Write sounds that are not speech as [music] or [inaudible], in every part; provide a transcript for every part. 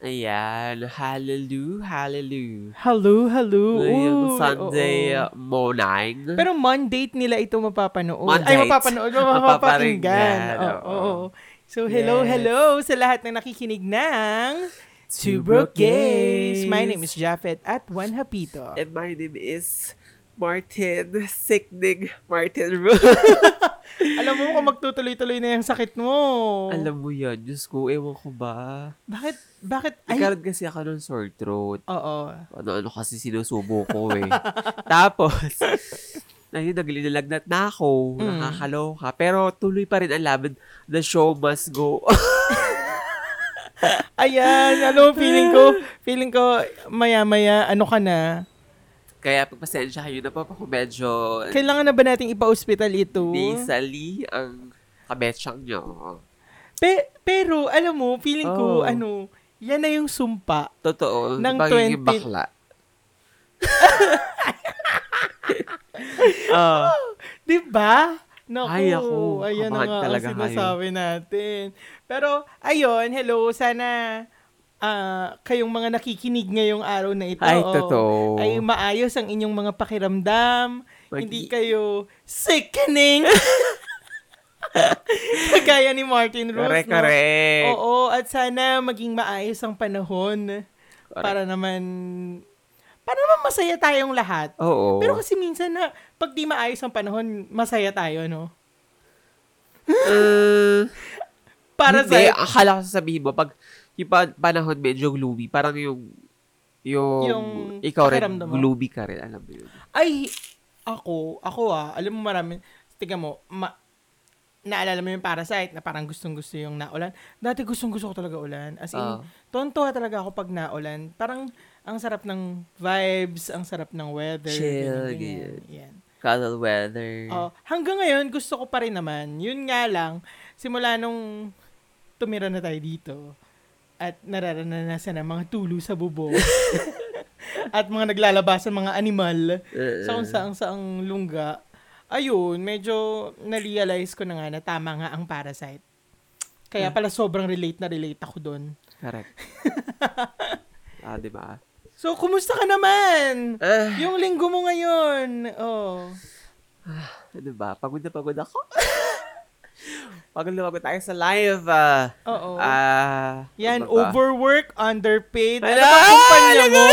Ayan. Hallelujah, hallelujah. Hello, hello. Ngayong Sunday oo. morning. Pero Monday nila ito mapapanood. Monday. Ay, mapapanood. [laughs] Mapapakinggan. Oo. oo. oo. So, hello, Yes. hello sa lahat na nakikinig ng Two Broke Gays. My name is Japheth at Juan Hapito. And my name is Martin Sickening Martin Ru. [laughs] Alam mo kung magtutuloy-tuloy na yung sakit mo. Alam mo yan, Diyos ko, ewan ko ba? Bakit, bakit, Nagkaroon kasi ako ng sore throat. oo. Ano-ano kasi sinusubo ko eh. [laughs] Tapos, [laughs] ayun, naglilalagnat na ako. Mm. Nakakaloka. Pero tuloy pa rin ang laban. The show must go. [laughs] Ayan, ano, feeling ko, feeling ko, maya-maya, ano ka na, Kaya pagpasensya kayo na po ako medyo kailangan na ba nating ipa-hospital ito? nasally ang kabetsyang nyo. Pe- pero, alam mo, feeling ko, Oh. ano, yan na yung sumpa. Totoo, Ng pagiging 20 bakla. [laughs] Ah, Di ba? Naku, Ay, ako, ayan na nga ang sinasabi natin. Pero, ayun, hello, sana ah, kayong mga nakikinig ngayong araw na ito. Ay, oh, totoo. Ay, maayos ang inyong mga pakiramdam. Mag- Hindi kayo sickening. [laughs] Kagaya ni Martin Rose, correct, no? correct. Oo, at sana maging maayos ang panahon Correct. para naman para naman masaya tayong lahat. Oo. Pero kasi minsan na pag di maayos ang panahon, masaya tayo, no? Uh, [laughs] Para sa hindi, akala ko sasabihin mo, pag yung pa- panahon medyo gloomy, parang yung, yung, Yung ikaw rin, gloomy ka rin, alam mo yun. ay ako, ako ah, alam mo marami, tingnan mo, ma, naalala mo yung Parasite na parang gustong-gusto yung naulan. Dati gustong-gusto ko talaga ulan. As in, Oo. tonto talaga ako pag naulan. Parang ang sarap ng vibes, ang sarap ng weather. Chill, ganyan, ganyan. Yan. Cuddle weather. Oh, hanggang ngayon, gusto ko pa rin naman. Yun nga lang, simula nung tumira na tayo dito at nararanasan ng mga tulo sa bubong [laughs] at mga naglalabasan mga animal Uh, sa kung saang saang lungga, ayun, medyo na-realize ko na nga na tama nga ang parasite. Kaya pala sobrang relate na relate ako doon. Correct. [laughs] ah, di ba? So, kumusta ka naman? Ah, Yung linggo mo ngayon. Oh. ano ba? Pagod na pagod ako. [laughs] [laughs] na pagod tayo sa live. Ah, Oo. ah, Yan, ano ba? overwork, underpaid. Ano ba kumpanya mo?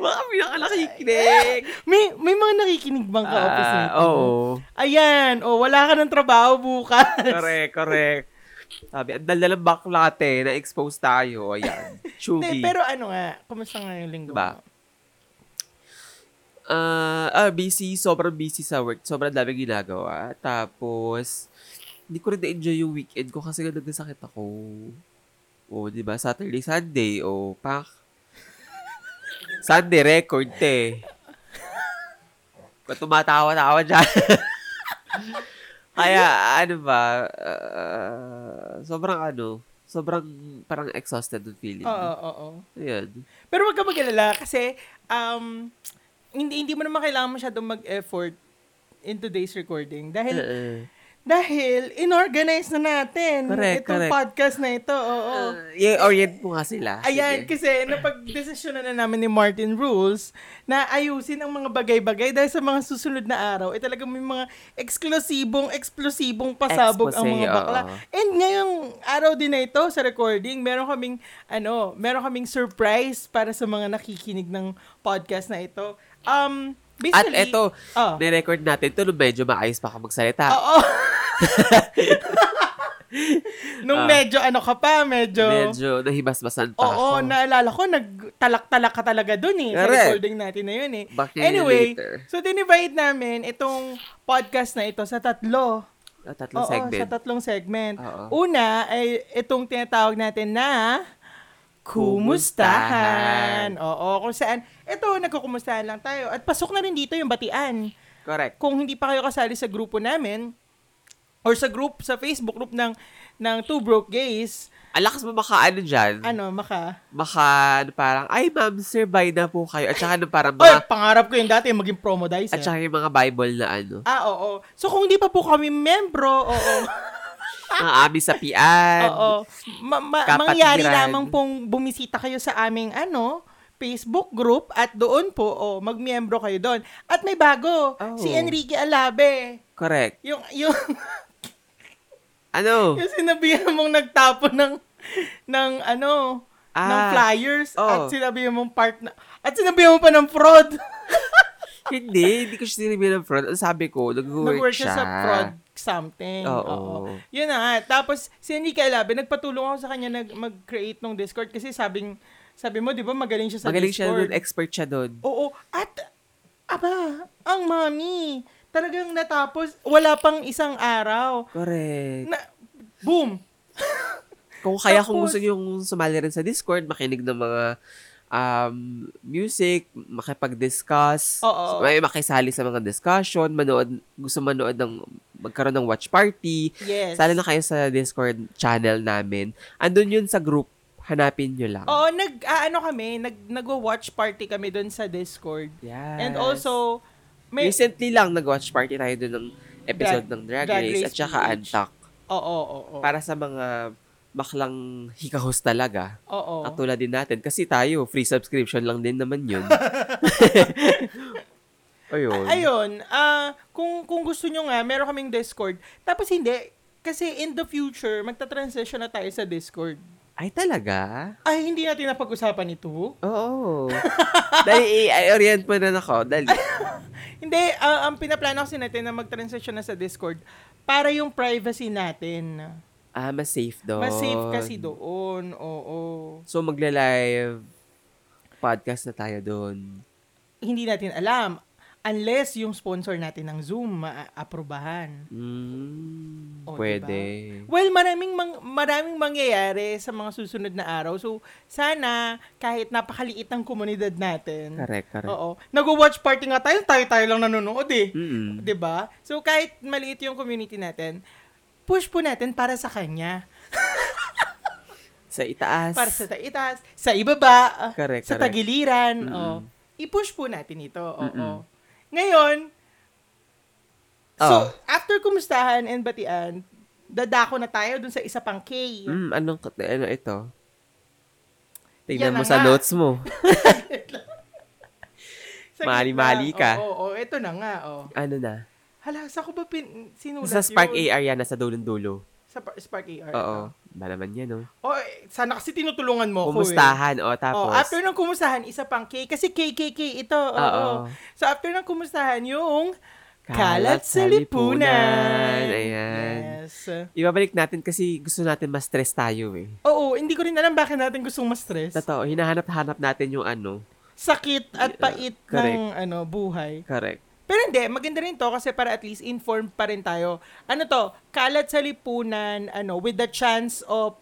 Baka may nakalakikinig. may, may mga nakikinig bang ka-office Ah, nito? oo. Ayan, oh, wala ka ng trabaho bukas. correct, correct. Sabi, ang dala ng baklat eh, na-expose tayo. Ayan. [laughs] Chugi. pero ano nga, kumusta nga yung linggo Ba? Mo? Ah, busy, sobrang busy sa work. Sobrang daming ginagawa. Tapos, hindi ko rin na-enjoy yung weekend ko kasi nagkasakit ako. O, di ba? Saturday, Sunday. O, pak. Sunday, record, te. Ba't tumatawa-tawa dyan? [laughs] Kaya, ano ba, ah, sobrang ano, sobrang parang exhausted yung feeling. Oo, oo, oo. Ayan. Pero wag ka mag-alala kasi um, hindi, hindi mo naman kailangan masyadong mag-effort in today's recording. Dahil, Uh, dahil inorganize na natin Correct, itong correct. podcast na ito. Oo. uh, i-orient mo nga sila. Ayan, Sige. kasi napag-desisyon na namin ni Martin Rules na ayusin ang mga bagay-bagay dahil sa mga susunod na araw, eh talagang may mga eksklusibong, eksplosibong pasabog ang Expose, mga bakla. oo. And ngayong araw din na ito sa recording, meron kaming, ano, meron kaming surprise para sa mga nakikinig ng podcast na ito. Um, At basically, eto, oh, ni-record natin to medyo maayos pa ka magsalita. Oo. [laughs] Nung Ah. medyo ano ka pa, medyo... Medyo nahibasbasan pa Oo, ako. naalala ko, nagtalak-talak ka talaga dun eh. Sa recording natin na yun eh. Back Anyway, later. so dinivide namin itong podcast na ito sa tatlo. Ah, tatlong Oo, segment. sa tatlong segment. Oo. Una ay itong tinatawag natin na Kumustahan. Oo, kung saan, ito, nagkukumustahan lang tayo. At pasok na rin dito yung batian. Correct. Kung hindi pa kayo kasali sa grupo namin, or sa group, sa Facebook group ng, ng Two Broke Gays, Ang lakas mo maka ano dyan. ano, maka, Maka, ano, parang, ay ma'am, sir, buy na po kayo. At saka ano, parang Oy, mga, pangarap ko yung dati maging promodizer. at saka yung mga Bible na ano. Ah, oo. So, kung hindi pa po kami membro, oo. [laughs] ang aming sapian. Oo. Ma- ma- mangyari lamang pong bumisita kayo sa aming ano, Facebook group at doon po, oh, magmiyembro kayo doon. At may bago, Oh. si Enrique Alabe. Correct. Yung, yung, [laughs] Ano? yung sinabihan mong nagtapo ng, ng ano, ng Ah, flyers oh. at sinabihan mong part na, at sinabihan mo pa ng fraud. [laughs] hindi. Hindi ko siya sinabi ng fraud. Ang sabi ko, nag-work, Nag-work siya. siya sa fraud something. Oo. Yun na nga. Tapos, si Enrique Alabe, nagpatulong ako sa kanya nag, mag-create ng Discord kasi sabing, sabi mo, di ba, magaling siya sa Magaling siya Discord. doon. Expert siya doon. Oo. At, aba, ang mami, talagang natapos, wala pang isang araw. Correct. Na, boom! [laughs] Kung kaya kung Tapos- gusto niyo sumali rin sa Discord, makinig ng mga um, music, makipag-discuss, Oo. may makisali sa mga discussion, manood, gusto manood ng, magkaroon ng watch party, Yes. sali na kayo sa Discord channel namin. Andun yun sa group, hanapin nyo lang. Oo, nag, ah, ano kami, nag, nag-watch party kami doon sa Discord. Yes. And also, may, Recently lang nag-watch party tayo dun ng episode Drag- ng Drag, Drag Race, Race at saka. Antak. oo, oo, oo. Para sa mga baklang hikahos talaga. Oo. Katulad din natin. Kasi tayo, free subscription lang din naman yun. [laughs] Ayun. Ayun, ah kung kung gusto nyo nga, meron kaming Discord. Tapos hindi, kasi in the future, magta-transition na tayo sa Discord. Ay, talaga? Ay, hindi natin napag-usapan ito. Oo. [laughs] Dali, i-orient mo na ako. Dali. [laughs] Hindi, ah, ang pinaplano kasi natin na mag-transition na sa Discord para yung privacy natin. Ah, mas safe doon. Mas safe kasi doon. Oo. So, magla-live podcast na tayo doon. Hindi natin alam. Unless yung sponsor natin ng Zoom maaprubahan. Mm, O, pwede. Well, maraming mang, maraming mangyayari sa mga susunod na araw. So, sana kahit napakaliit ng komunidad natin. Correct, correct. Oo. Nag-watch party nga tayo, tayo-tayo lang nanonood eh. Mm-mm. 'Di ba? So kahit maliit yung community natin, push po natin para sa kanya. [laughs] Sa itaas. Para sa itaas, sa ibaba, Correct, sa correct. tagiliran. Mm-mm. Oh. I-push po natin ito. Oo. Mm-mm. Ngayon, so Oh. after kumustahan and batian, dadako na tayo dun sa isa pang K. Mm, anong, ano ito? Yan Tignan mo sa nga. notes mo. [laughs] Mali-mali ka. Oo, oo, ito na nga. Oh. ano na? Hala, sa ko ba pin, sinulat Sa Spark yun? AR yan, nasa dulong-dulo. Sa pa- Spark AR. Oo. Ba naman yan, no? Oh, eh, sana kasi tinutulungan mo ko eh. Kumustahan, o, tapos. Oh, after ng kumustahan, isa pang K. Kasi KKK ito. Oo. So, after ng kumustahan, yung Kalat sa Lipunan. Ayan. Yes. Ibabalik natin kasi gusto natin ma-stress tayo eh. Oo, hindi ko rin alam bakit natin gustong ma-stress. Totoo, hinahanap-hanap natin yung ano. Sakit at pait Correct. ng ano buhay. Correct. Pero hindi, maganda rin to kasi para at least informed pa rin tayo. Ano to? Kalat sa lipunan, ano, with the chance of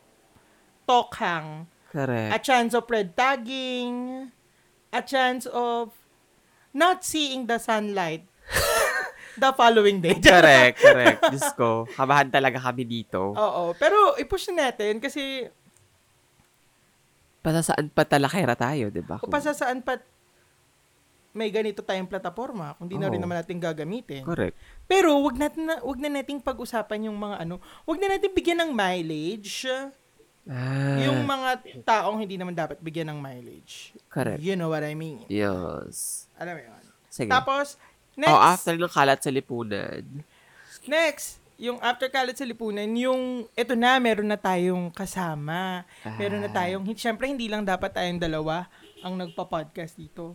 tokhang, Correct. a chance of red tagging, a chance of not seeing the sunlight [laughs] the following day. correct, [laughs] correct. Diyos ko, kabahan talaga kami dito. Oo, pero i-push na natin kasi Para saan pa talakera tayo, di ba? kung pa sa saan pa may ganito tayong plataforma, kung di na rin naman natin gagamitin. Correct. Pero wag natin na, wag na nating pag-usapan yung mga ano, wag na natin bigyan ng mileage Ah, yung mga taong hindi naman dapat bigyan ng mileage. correct. You know what I mean? Yes. Alam mo yun. Sige. Tapos, next, oh, after ng kalat sa lipunan. next, yung after kalat sa lipunan, yung, eto na, meron na tayong kasama. Meron na Ah. tayong, syempre hindi lang dapat tayong dalawa ang nagpa-podcast dito.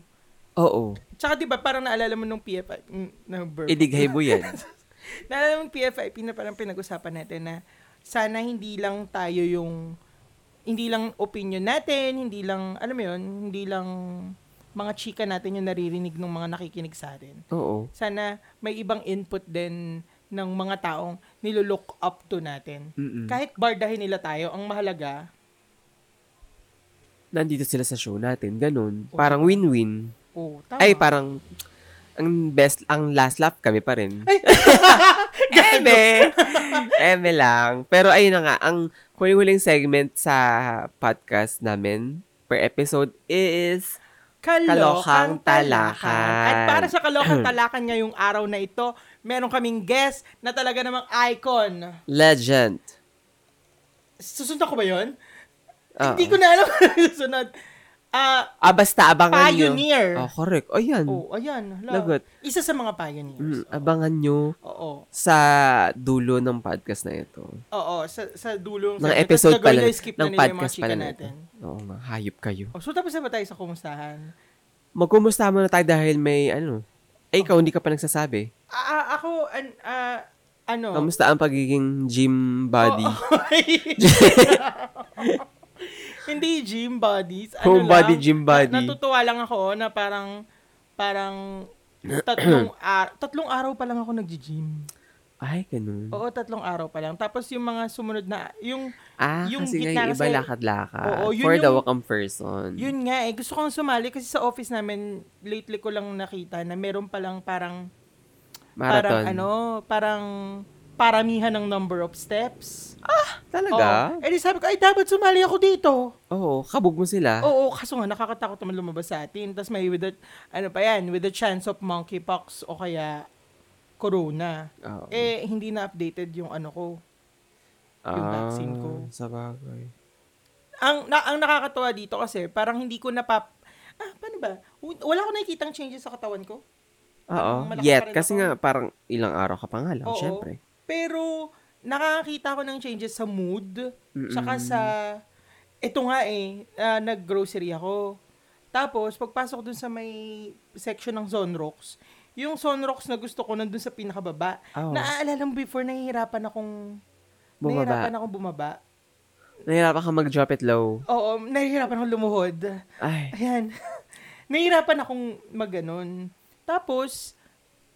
Oo. Tsaka di ba parang naalala mo nung PFI, mm, na verb. Idighay mo yan. [laughs] Naalala mo PFIP na parang pinag-usapan natin na sana hindi lang tayo yung, hindi lang opinion natin, hindi lang, alam mo yun, hindi lang mga chika natin yung naririnig ng mga nakikinig sa atin. Oo. Sana may ibang input din ng mga taong nilolook up to natin. Mm-mm. Kahit bardahin nila tayo, ang mahalaga, Nandito sila sa show natin. Ganun. Parang win-win. Tama. Ay, parang ang best, ang last lap kami pa rin. Ay! [laughs] Eme! Eme lang. Pero ayun na nga, ang huling-huling segment sa podcast namin per episode is Kalokang Kalokang Talakan. Talakan. At para sa Kalokang [clears throat] Talakan ngayong araw na ito, meron kaming guest na talaga namang icon. Legend. susunod ko ba yun? Oo. Hindi ko na alam kung [laughs] susunod. Ah, Ah, basta abangan nyo. Pioneer. Oh, correct. O, yan. oh, ayan. hala. Lagot. Isa sa mga pioneers. Mm, abangan nyo Oo. sa dulo ng podcast na ito. Oo, sa, sa sa- episode tapos gagawin pala, na skip ng na podcast pala na ito. natin. Oo nga, hayop kayo. Oh, so tapos na ba tayo sa kumustahan? Magkumusta muna tayo dahil may ano. Eh, ikaw hindi ka pa nagsasabi. Ah, ah, ako, an, ah, ano? Kamusta ang pagiging gym body? Oo. [laughs] [laughs] Hindi gym bodies. Ano Home lang, body, gym body. Na, natutuwa lang ako na parang, parang, tatlong, [clears throat] ar- tatlong araw pa lang ako nag-gym. Ay, ganun. Oo, tatlong araw pa lang. Tapos yung mga sumunod na, yung, ah, yung kasi gitna yung iba lakad-lakad. Oo, yun For the yung- welcome person. yun nga eh. Gusto kong sumali kasi sa office namin, lately ko lang nakita na meron palang parang, Marathon. parang ano, parang paramihan ng number of steps. Talaga? Oo. Eh di sabi ko, ay dapat sumali ako dito. Oo, kabog mo sila. Oo, kaso nga nakakatakot naman lumabas sa atin. Tapos may with the, ano pa yan, with the chance of monkeypox o kaya corona. Oo. Eh, hindi na updated yung ano ko. yung vaccine ko. Ah, Sa bagay. Ang, na, ang nakakatawa dito kasi, parang hindi ko napap... Ah, paano ba? Wala ko nakikitang changes sa katawan ko. Oo. Yet, kasi ako. nga parang ilang araw ka pa nga lang, Oo. syempre. Pero, nakakita ko ng changes sa mood. Mm-mm. Tsaka sa... Ito nga eh, ah, nag-grocery ako. Tapos, pagpasok dun sa may section ng Zonrox, yung Zonrox na gusto ko nandun sa pinakababa, Oo. naaalala mo before, nahihirapan akong... Bumaba. Nahihirapan akong bumaba. Nahirapan ka mag-drop it low. Oo, nahihirapan akong lumuhod. Ay. Ayan. [laughs] nahihirapan akong mag-ganon. Tapos,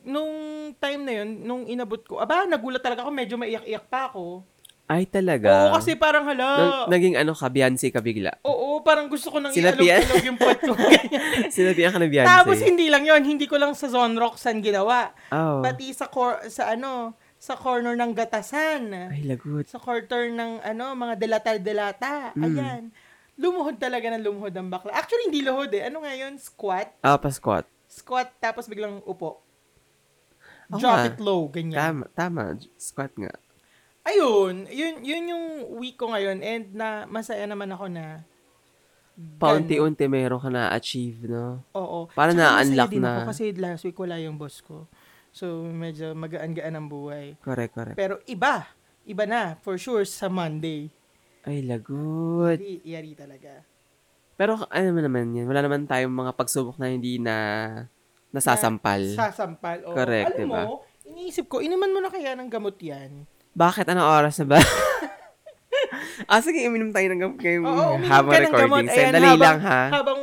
nung time na yun, nung inabot ko, aba, nagulat talaga ako, medyo maiyak-iyak pa ako. Ay, talaga. Oo, kasi parang hala. Nang- naging ano ka, Beyonce ka bigla. Oo, parang gusto ko nang ialog-alog yung pot ko. [laughs] Sinabihan ka ng Beyonce. Tapos hindi lang yon hindi ko lang sa Zone Roxanne ginawa. Oh. Pati sa cor- sa ano, sa corner ng gatasan. Ay, lagot. Sa quarter ng ano, mga delata-delata. Mm. Ayan. Lumuhod talaga ng lumuhod ng bakla. Actually, hindi luhod eh. Ano nga yun? Squat. Ah, pa-squat. Squat, tapos biglang upo. Oo Drop nga. it low, ganyan. Tama, tama. Squat nga. Ayun, yun, yun yung week ko ngayon and na masaya naman ako na Paunti-unti meron ka na-achieve, no? Oo. Tsaka na-unlock na. Ako kasi last week wala yung boss ko. So, medyo magaan-gaan ang buhay. Correct, correct. Pero iba. Iba na. For sure, sa Monday. Ay, lagot. Yari, yari talaga. Pero ano naman yan? Wala naman tayong mga pagsubok na hindi na nasasampal. Sasampal. Oo. Correct, Alam diba? mo, iniisip ko, iniman mo na kaya ng gamot yan. Bakit? Anong oras na ba? [laughs] ah, sige, uminom tayo ng gamot Oo, uminom habang ka ng gamot. recording. Ayan, Sandali habang- lang, ha? Habang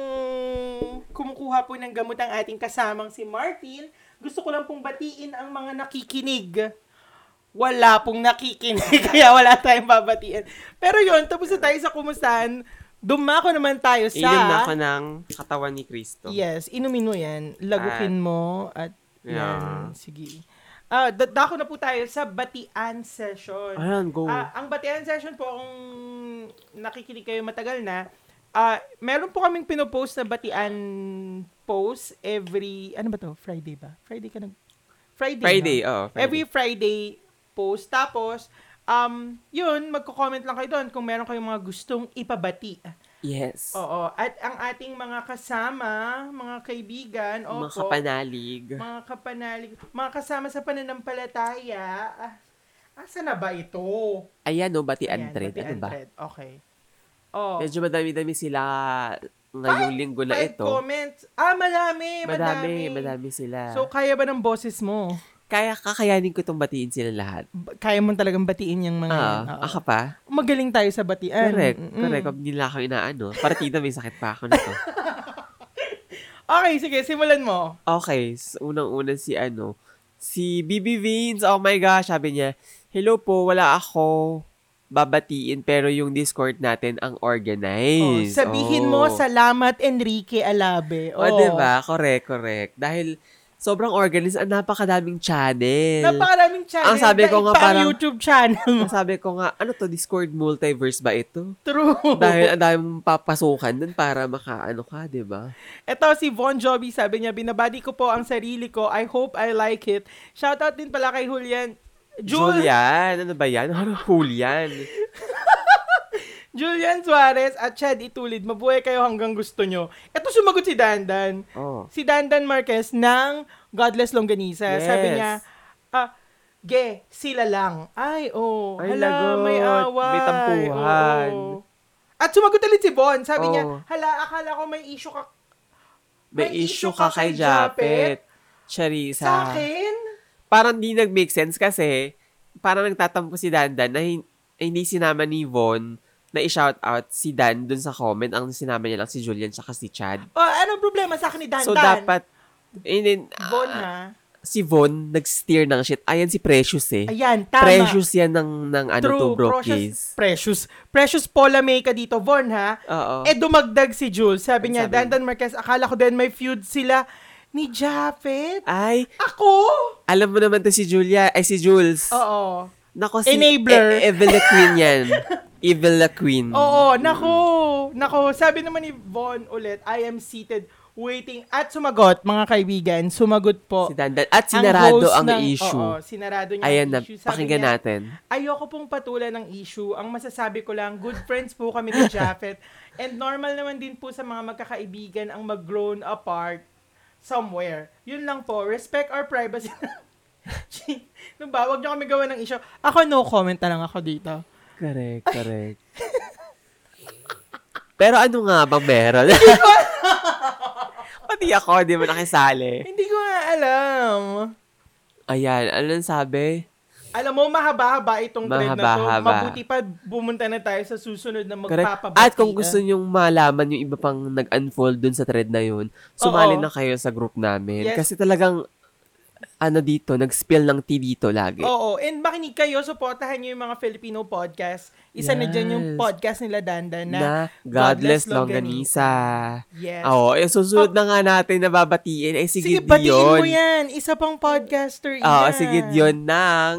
kumukuha po ng gamot ang ating kasamang si Martin, gusto ko lang pong batiin ang mga nakikinig. Wala pong nakikinig, [laughs] kaya wala tayong babatiin. Pero yon tapos na tayo sa kumustahan. Dumako naman tayo sa... Inom na ako ng katawan ni Cristo. Yes, inumin mo yan. Lagukin mo at Yeah. yan. Sige. Ah, da- dako na po tayo sa batian session. Ayan, go. Ah, ang batian session po, kung nakikinig kayo matagal na, ah meron po kaming pinopost na batian post every, ano ba to? Friday ba? Friday ka nag... Friday. Friday, no? oh. Friday. Every Friday post. Tapos, um, yun, magko-comment lang kayo doon kung meron kayong mga gustong ipabati. Yes. Oo. At ang ating mga kasama, mga kaibigan, Mga opo, kapanalig. mga kapanalig, mga kasama sa pananampalataya, ah, asa na ba ito? Ayan, no, batian Ayan, thread. batian Ano ba? thread. Okay. Oh, Medyo madami-dami sila ngayong linggo na five ito. comments. Ah, madami, Madami, madami. madami sila. So, kaya ba ng boses mo? Kaya kakayanin ko itong batiin sila lahat. Ba- Kaya mo talagang batiin yung mga? Ah, Oo. ako pa? Magaling tayo sa batian. Correct. Mm-mm. Correct. Huwag nila ako inaano. Partida may sakit pa ako nito. [laughs] Okay, sige, simulan mo. Okay. So, unang-una si ano, si BB Vince. Oh my gosh, sabi niya, Hello po, wala ako babatiin pero yung Discord natin ang Oh, organized. sabihin Oh. mo, salamat Enrique Alabe. O, oh, diba? Correct, correct. Dahil sobrang organized, ang napakadaming channel. Napakaraming channel. Ang sabi ko nga pa ang parang- YouTube channel. Ang sabi ko nga, ano to, Discord multiverse ba ito? True. Dahil ang dami mong papasukan dun para makaano ka, di ba? Ito si Von Jovi, sabi niya, binabadi ko po ang sarili ko. I hope I like it. Shoutout din pala kay Julian. Jul- Julian, ano ba yan? [laughs] Ano Julian? [laughs] Julian Suarez at Chad Itulid, mabuhay kayo hanggang gusto nyo. Ito sumagot si Dandan. Oh. Si Dandan Marquez ng Godless Longganisa. Yes. Sabi niya, ah, ge, sila lang. Ay, oh, Ay, hala, lagot. may away. May tampuhan. Oo. At sumagot ulit si Bon. Sabi niya, Oh. hala, akala ko may issue ka May, issue ka kay Japet. Charissa. sa akin. Parang di nag-make sense kasi parang nagtatampo si Dandan na hin- hindi sinama ni Von na i-shout out si Dan dun sa comment. Ang sinama niya lang si Julian tsaka si Chad. Oh, anong problema sa akin ni Dandan? So, dapat, and then, Bon, ah, ha? si Von nag-steer ng shit. Ayan si Precious eh. Ayan, tama. Precious yan ng, ng ano True, to, broke precious, precious. Precious Paula May ka dito, Von, ha? Oo. Eh, dumagdag si Jules. Sabi niya, sabi? Dandan Marquez, akala ko din may feud sila ni Japet. Ay, Ako? alam mo naman to si Julia, ay si Jules. Oo. Nako, si Enabler. E- the Queen yan. Evil the Queen. Oo, nako. Nako, sabi naman ni Von ulit, I am seated waiting at sumagot, mga kaibigan. Sumagot po. Si Dandan. At sinarado host ang, ng- issue. Oo, sinarado niya Ayan ang na, issue. Sabi pakinggan niya, natin. Ayoko pong patulan ng issue. Ang masasabi ko lang, good friends po kami ni Japheth. [laughs] And normal naman din po sa mga magkakaibigan ang mag-grown apart somewhere. Yun lang po. Respect our privacy. [laughs] Nung ba, wag niyo kami gawa ng issue. Ako no comment na lang ako dito. Correct, correct. Pero ano nga bang meron? [laughs] Pati ako, di mo nakisali. Hindi ko nga alam. Ayan, ano nang sabi? Alam mo, mahaba-haba itong trend na to. Mabuti pa bumunta na tayo sa susunod na magpapabati. At kung gusto nyong malaman yung iba pang nag-unfold dun sa thread na yun, sumali Oo. na kayo sa group namin. Yes. Kasi talagang, ano dito, nag-spill ng tea dito lagi. Oo, and makinig kayo, supportahan nyo yung mga Filipino podcast. Isa na dyan yung Yes. podcast nila Dandan na, na Godless Longganisa. Yes. Oo, eh, susunod na nga natin na babatiin ay si Sige, Gideon. batiin mo yan. Isa pang podcaster yan. Oo, si Gideon ng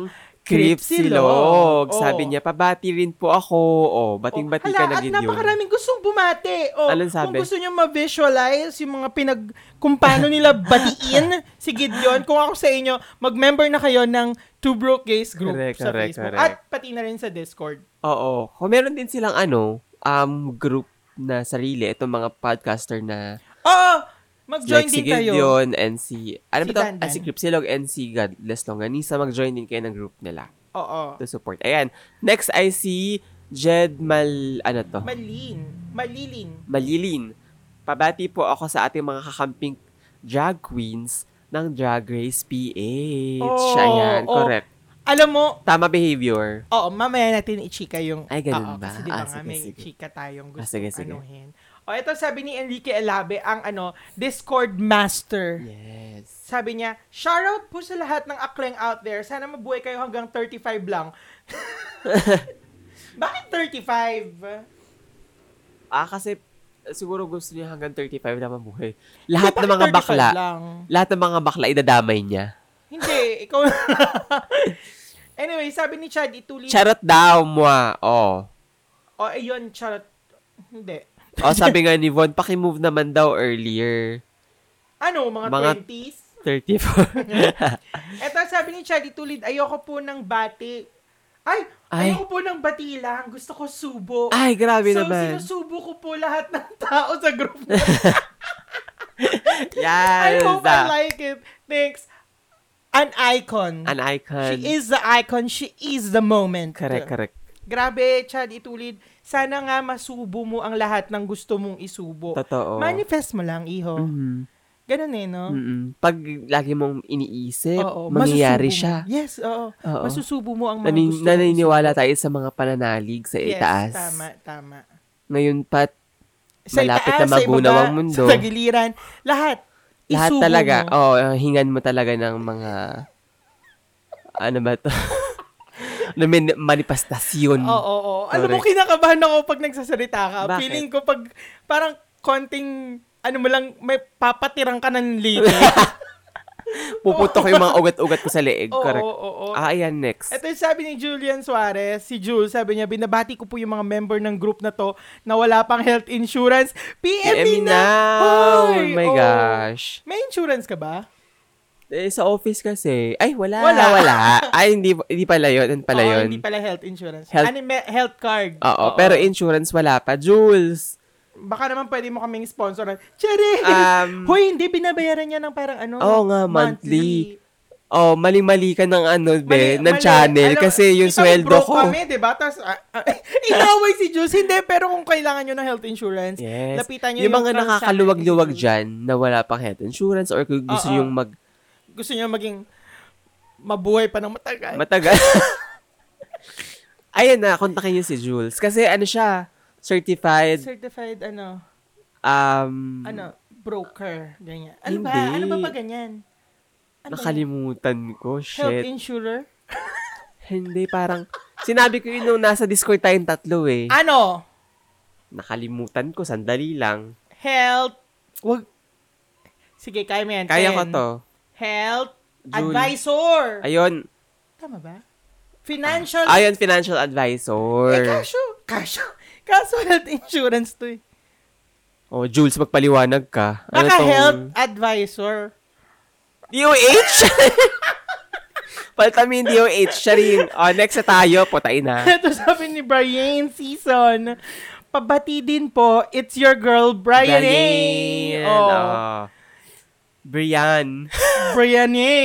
Cripsilog. Oo. Sabi niya, pabati rin po ako. Oh, bating-bati Hala, ka na, at Gideon. napakaraming gustong bumati. O, Anong sabi? Kung gusto nyo ma-visualize yung mga pinag... Kung paano nila batiin [laughs] si Gideon, kung ako sa inyo, mag-member na kayo ng Two Broke Gays group Correct, sa correct, Facebook. correct. At pati na rin sa Discord. Oo. Kung meron din silang ano, um, group na sarili, itong mga podcaster na Oo! Mag-join like si din kayo. Gideon and si, ano Si ba to? Dandan. Ah, si Cripsilog and si Godless Longanisa, mag-join din kayo ng group nila Oo. to support. Ayan. Next ay si Jed Mal, ano to? Malin. Malilin. Malilin. Pabati po ako sa ating mga kakamping drag queens ng Drag Race PH. Oo, Ayan, oo. correct. Alam mo, Tama behavior. Oo, mamaya natin i-chika yung... Ay, ganun Oo, ba? Kasi di ba Ah, nga sige, may sige. chika tayong gusto Ah, sige, sige. anuhin. O, ito sabi ni Enrique Elabe, ang ano, Discord Master. Yes. Sabi niya, shoutout po sa lahat ng akleng out there. Sana mabuhay kayo hanggang 35 lang. [laughs] Bakit 35? Ah, kasi eh, siguro gusto niya hanggang 35 na mabuhay. Lahat ng mga 35 bakla, Lang? lahat ng mga bakla idadamay niya. Hindi, ikaw... [laughs] anyway, sabi ni Chad, ituloy... Charot daw, mwa. Oh. O, ayun, charot. Hindi. O, sabi nga ni Von, pakimove naman daw earlier. Ano, mga, Mga- 20s? 34. [laughs] Eto, sabi ni Chadi Tulid, ayoko po ng bati. Ay, Ay. ayoko po ng bati lang. Gusto ko subo. Ay, grabe so, naman. sinusubo ko po lahat ng tao sa group. [laughs] Yes. I hope I ah. like it. Thanks. An icon. An icon. She is the icon. She is the moment. Correct, correct. Grabe, Chad Itulid. Sana nga masubo mo ang lahat ng gusto mong isubo. Totoo. Manifest mo lang, iho. Mhm. Ganun eh, no? Mm-mm. Pag lagi mong iniisip, Oo, mangyayari masusubo siya. mo. Yes, oo. Oo. Masusubo mo ang mga Nanin- gusto naniniwala tayo sa mga pananalig sa Yes, itaas. tama, tama. Ngayon pat, Sa Malapit itaas, na magunaw ang mundo. Sa tagiliran. Lahat. lahat talaga, mo. oh, hingan mo talaga ng mga, ano ba to? [laughs] [laughs] na may manifestasyon. Oo, oo, oo. Alam mo, kinakabahan ako pag nagsasalita ka. Bakit? Feeling ko pag parang konting, ano mo lang, may papatirang ka ng [laughs] lady. Puputok yung mga ugat-ugat ko sa leeg. Oo, Correct. oo, oo. Ah, ayan, next. Ito yung sabi ni Julian Suarez, si Jules, sabi niya, binabati ko po yung mga member ng group na to na wala pang health insurance. PM, PM me na! Hoy! Oh my Oo. gosh. May insurance ka ba? Eh, sa office kasi, ay, wala, Wala. [laughs] wala. Ay, hindi, hindi pala yun, hindi pala Oo, yun. hindi pala health insurance. Health- Ano, may- health card. Oo, pero insurance wala pa. Jules, Baka naman pwede mo kaming sponsor. Cherry! um, [laughs] Hoy, hindi, binabayaran niya ng parang ano. Oo nga, monthly. oh, mali-mali ka ng ano, be, Mali- ng mali. channel. Alam- kasi yung kita sweldo broke ko. kami, di ba? Tapos, ah, ah, [laughs] inaway si Jules. Hindi, pero kung kailangan nyo ng health insurance, Yes. lapitan nyo Yung mga trans nakakaluwag-luwag dyan na wala pang health insurance or kung gusto Oo. yung mag Gusto nyo maging mabuhay pa ng matagal. matagal. [laughs] Ayan na, kontakin niyo si Jules. Kasi ano siya, certified, Certified, ano, um, ano, broker, ganyan. Ano ba? Hindi. Ano ba pa ganyan? Ano ba? nakalimutan ko, Health shit. insurer? Hindi, parang, sinabi ko yun nung nasa Discord tayong tatlo eh. Ano? Nakalimutan ko, sandali lang. Health. Wag. Sige, kaya mo yan. Kaya ko to. Health June. advisor. Ayun, Tama ba? Financial. ayun, financial advisor. eh, kaso. Kaso. Kaso health insurance to eh. Oh, Jules, magpaliwanag ka. Ano Baka tong- health advisor. DOH? [laughs] Palta mo yung DOH. Charing. Oh, next na tayo. Putain na. [laughs] Ito sabi ni Brian Season. Pabati din po, it's your girl, Brian. Brian. Oh, Oh. Brian. [laughs] Brian A.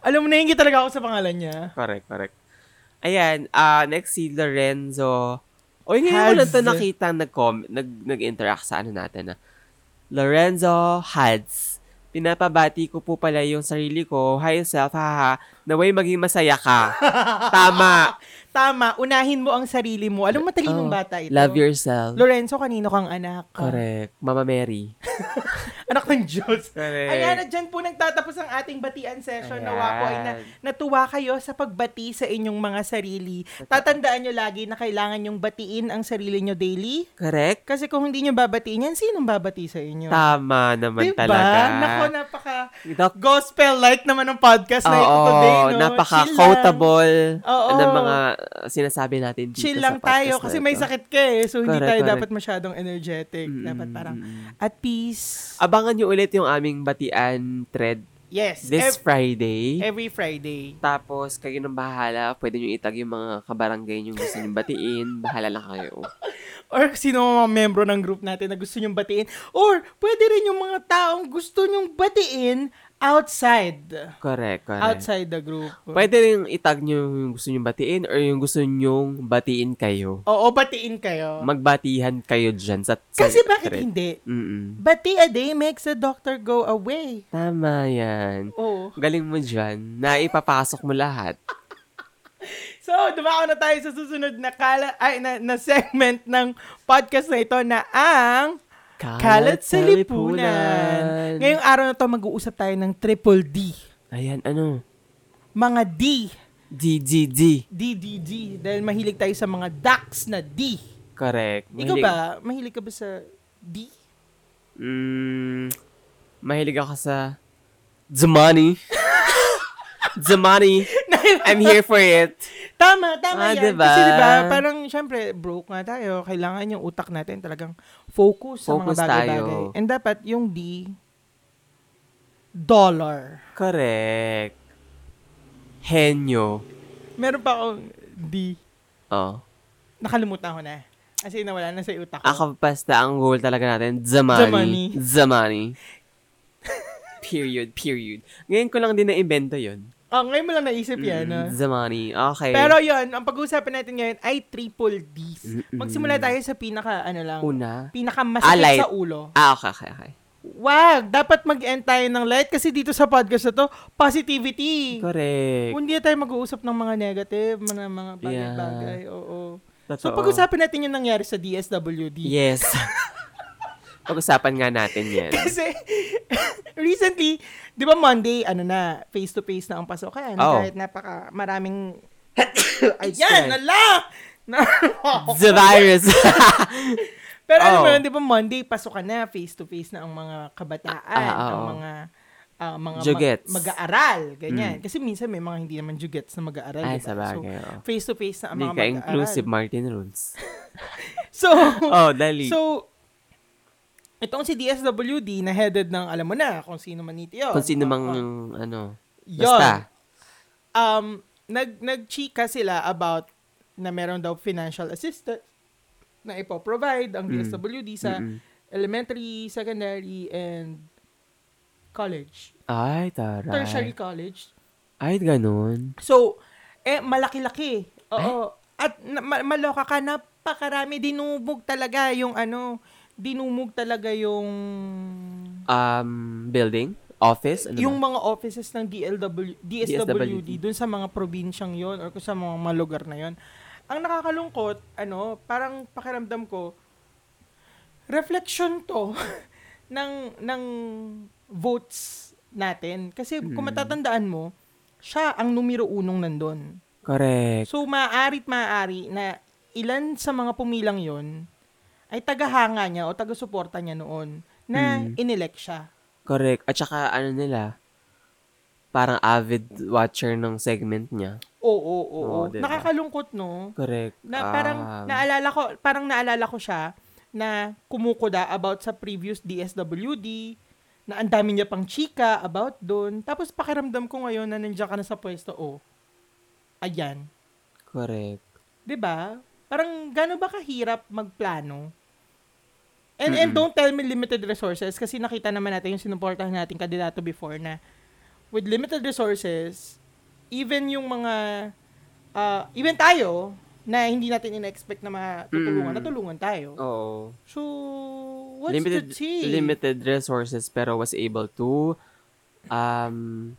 Alam mo, nahingi talaga ako sa pangalan niya. Correct, correct. Ayan, ah next si Lorenzo. O, ngayon ko lang Hads. to nakita nag-com- nag, nag-interact sa ano natin na. Lorenzo Hads. Pinapabati ko po pala yung sarili ko. Hi self, haha. Naway maging masaya ka. Tama. [laughs] Tama, unahin mo ang sarili mo. Alam mo, matalinong Oh, bata ito. Love yourself. Lorenzo, kanino kang anak? Correct. Mama Mary. [laughs] Anak ng Diyos. Correct. Ayan, at dyan po nagtatapos ang ating batian session. Ayan. Nawa po ay na, natuwa kayo sa pagbati sa inyong mga sarili. Tatandaan nyo lagi na kailangan nyong batiin ang sarili nyo daily. Correct? Kasi kung hindi nyo babatiin yan, sinong babati sa inyo? Tama naman diba? talaga. Nako, napaka Doc- gospel-like naman ang podcast na ito Oo, today, no? napaka-quotable ng mga uh, sinasabi natin dito Chill lang tayo kasi may sakit ka eh. So, hindi Correct, tayo correct. dapat masyadong energetic. Mm, Dapat parang at peace. Abangan nyo ulit yung aming batian thread Yes. this ev- Friday. every Friday. Tapos, kayo nang bahala. Pwede nyo itag yung mga kabarangay nyo gusto nyo batiin. [laughs] Bahala lang kayo. Or sino mga membro ng group natin na gusto nyong batiin. Or pwede rin yung mga taong gusto nyong batiin outside. Correct, correct. Outside the group. Pwede rin itag nyo yung gusto nyo batiin or yung gusto nyong batiin kayo. Oo, batiin kayo. Magbatihan kayo dyan sa, sa Kasi bakit thread. hindi? Mm-mm. Bati a day makes the doctor go away. Tama yan. Oo. Galing mo dyan. Naipapasok mo lahat. [laughs] So, dumako na tayo sa susunod na kala ay na, na segment ng podcast na ito na ang Kalat sa Lipunan. Ngayong araw na to mag-uusap tayo ng triple D. Ayan, ano? Mga D. D, D, D. D, D, D. Dahil mahilig tayo sa mga ducks na D. Correct. Ikaw ba? Mahilig ka ba sa D? Mm, mahilig ako sa Zamani. [laughs] Zamani. I'm here for it. Tama, tama Ah, yan. diba? Kasi diba, parang syempre, broke nga tayo. Kailangan yung utak natin talagang focus, sa Focus mga bagay-bagay. tayo. And dapat yung D, dollar. Correct. Henyo. Meron pa akong D. Oh. Nakalimutan ko na. Kasi nawala na sa utak ko. Ako basta ang goal talaga natin, Zamani. Zamani. Zamani. period, period. Ngayon ko lang din na-invento yun. Oh, ngayon mo lang naisip yan. Mm, ah. Zamani. Okay. Pero yun, ang pag-uusapan natin ngayon ay triple Ds. Mm-mm. Magsimula tayo sa pinaka, ano lang, Una. pinaka masakit Alay. sa ulo. Ah, okay, okay, okay. Wag! Dapat mag-end tayo ng light kasi dito sa podcast na to, positivity. Correct. Hindi tayo mag-uusap ng mga negative, mga, mga bagay-bagay. Oo. So, Totoo. pag-usapan natin yung nangyari sa DSWD. Yes. [laughs] Pag-usapan nga natin yan. [laughs] Kasi, recently, di ba Monday, ano na, face-to-face na ang pasokan. Oh. Kahit napaka maraming, [coughs] ayan, ala! [laughs] Na, The virus. [laughs] Pero alam mo Oh. yun, di ba Monday, pasokan na, face-to-face na ang mga kabataan, Ah, ang oo. mga ah, mga Jugets. ma- mag-aaral, ganyan. Kasi minsan may mga hindi naman jugets na mag-aaral. Ay, diba? sa bagay. So, face-to-face na ang Hindi mga ka mag-aaral. inclusive, Martin Rules. So, Oh, dali. so, Itong si DSWD na headed ng, alam mo na, kung sino man ito yun. Kung sino mang, Oo. ano, Yun. basta. um, nag, nagchika sila about na meron daw financial assistance na ipo-provide ang Mm. DSWD sa Mm-mm. elementary, secondary, and college. Ay, taray. Tertiary college. Ay, ganun. So, eh, malaki-laki. Oo. At na, ma- maloka ka, napakarami. Dinumog talaga yung ano, dinumog talaga yung Um, building? Office? Ano yung ba? mga offices ng DLW, DSWD dun sa mga probinsyang yon or kung sa mga, mga lugar na yon. Ang nakakalungkot, ano, parang pakiramdam ko, reflection to [laughs] ng ng votes natin. Kasi kung Mm. matatandaan mo, siya ang numero unong nandun. Correct. So, maaari't maaari na ilan sa mga pumilang yon ay tagahanga niya o taga-suporta niya noon na Mm. inelect siya. Correct. At saka, ano nila, parang avid watcher ng segment niya. Oo, oo, oo. Oo, diba? Nakakalungkot, no? Correct. Na parang Um, naalala ko, parang naalala ko siya na kumukuda about sa previous DSWD, na ang dami niya pang chika about doon. Tapos pakiramdam ko ngayon na nandiyan ka na sa pwesto, oh, ayan. Correct. 'Di ba? Parang gano'n ba kahirap magplano? And, and Mm-mm. don't tell me limited resources kasi nakita naman natin yung sinuportahan nating kandidato before na with limited resources, even yung mga, ah, even tayo, na hindi natin ina-expect na matutulungan, Mm. natulungan tayo. Oo. So, what's limited, to say? limited resources pero was able to um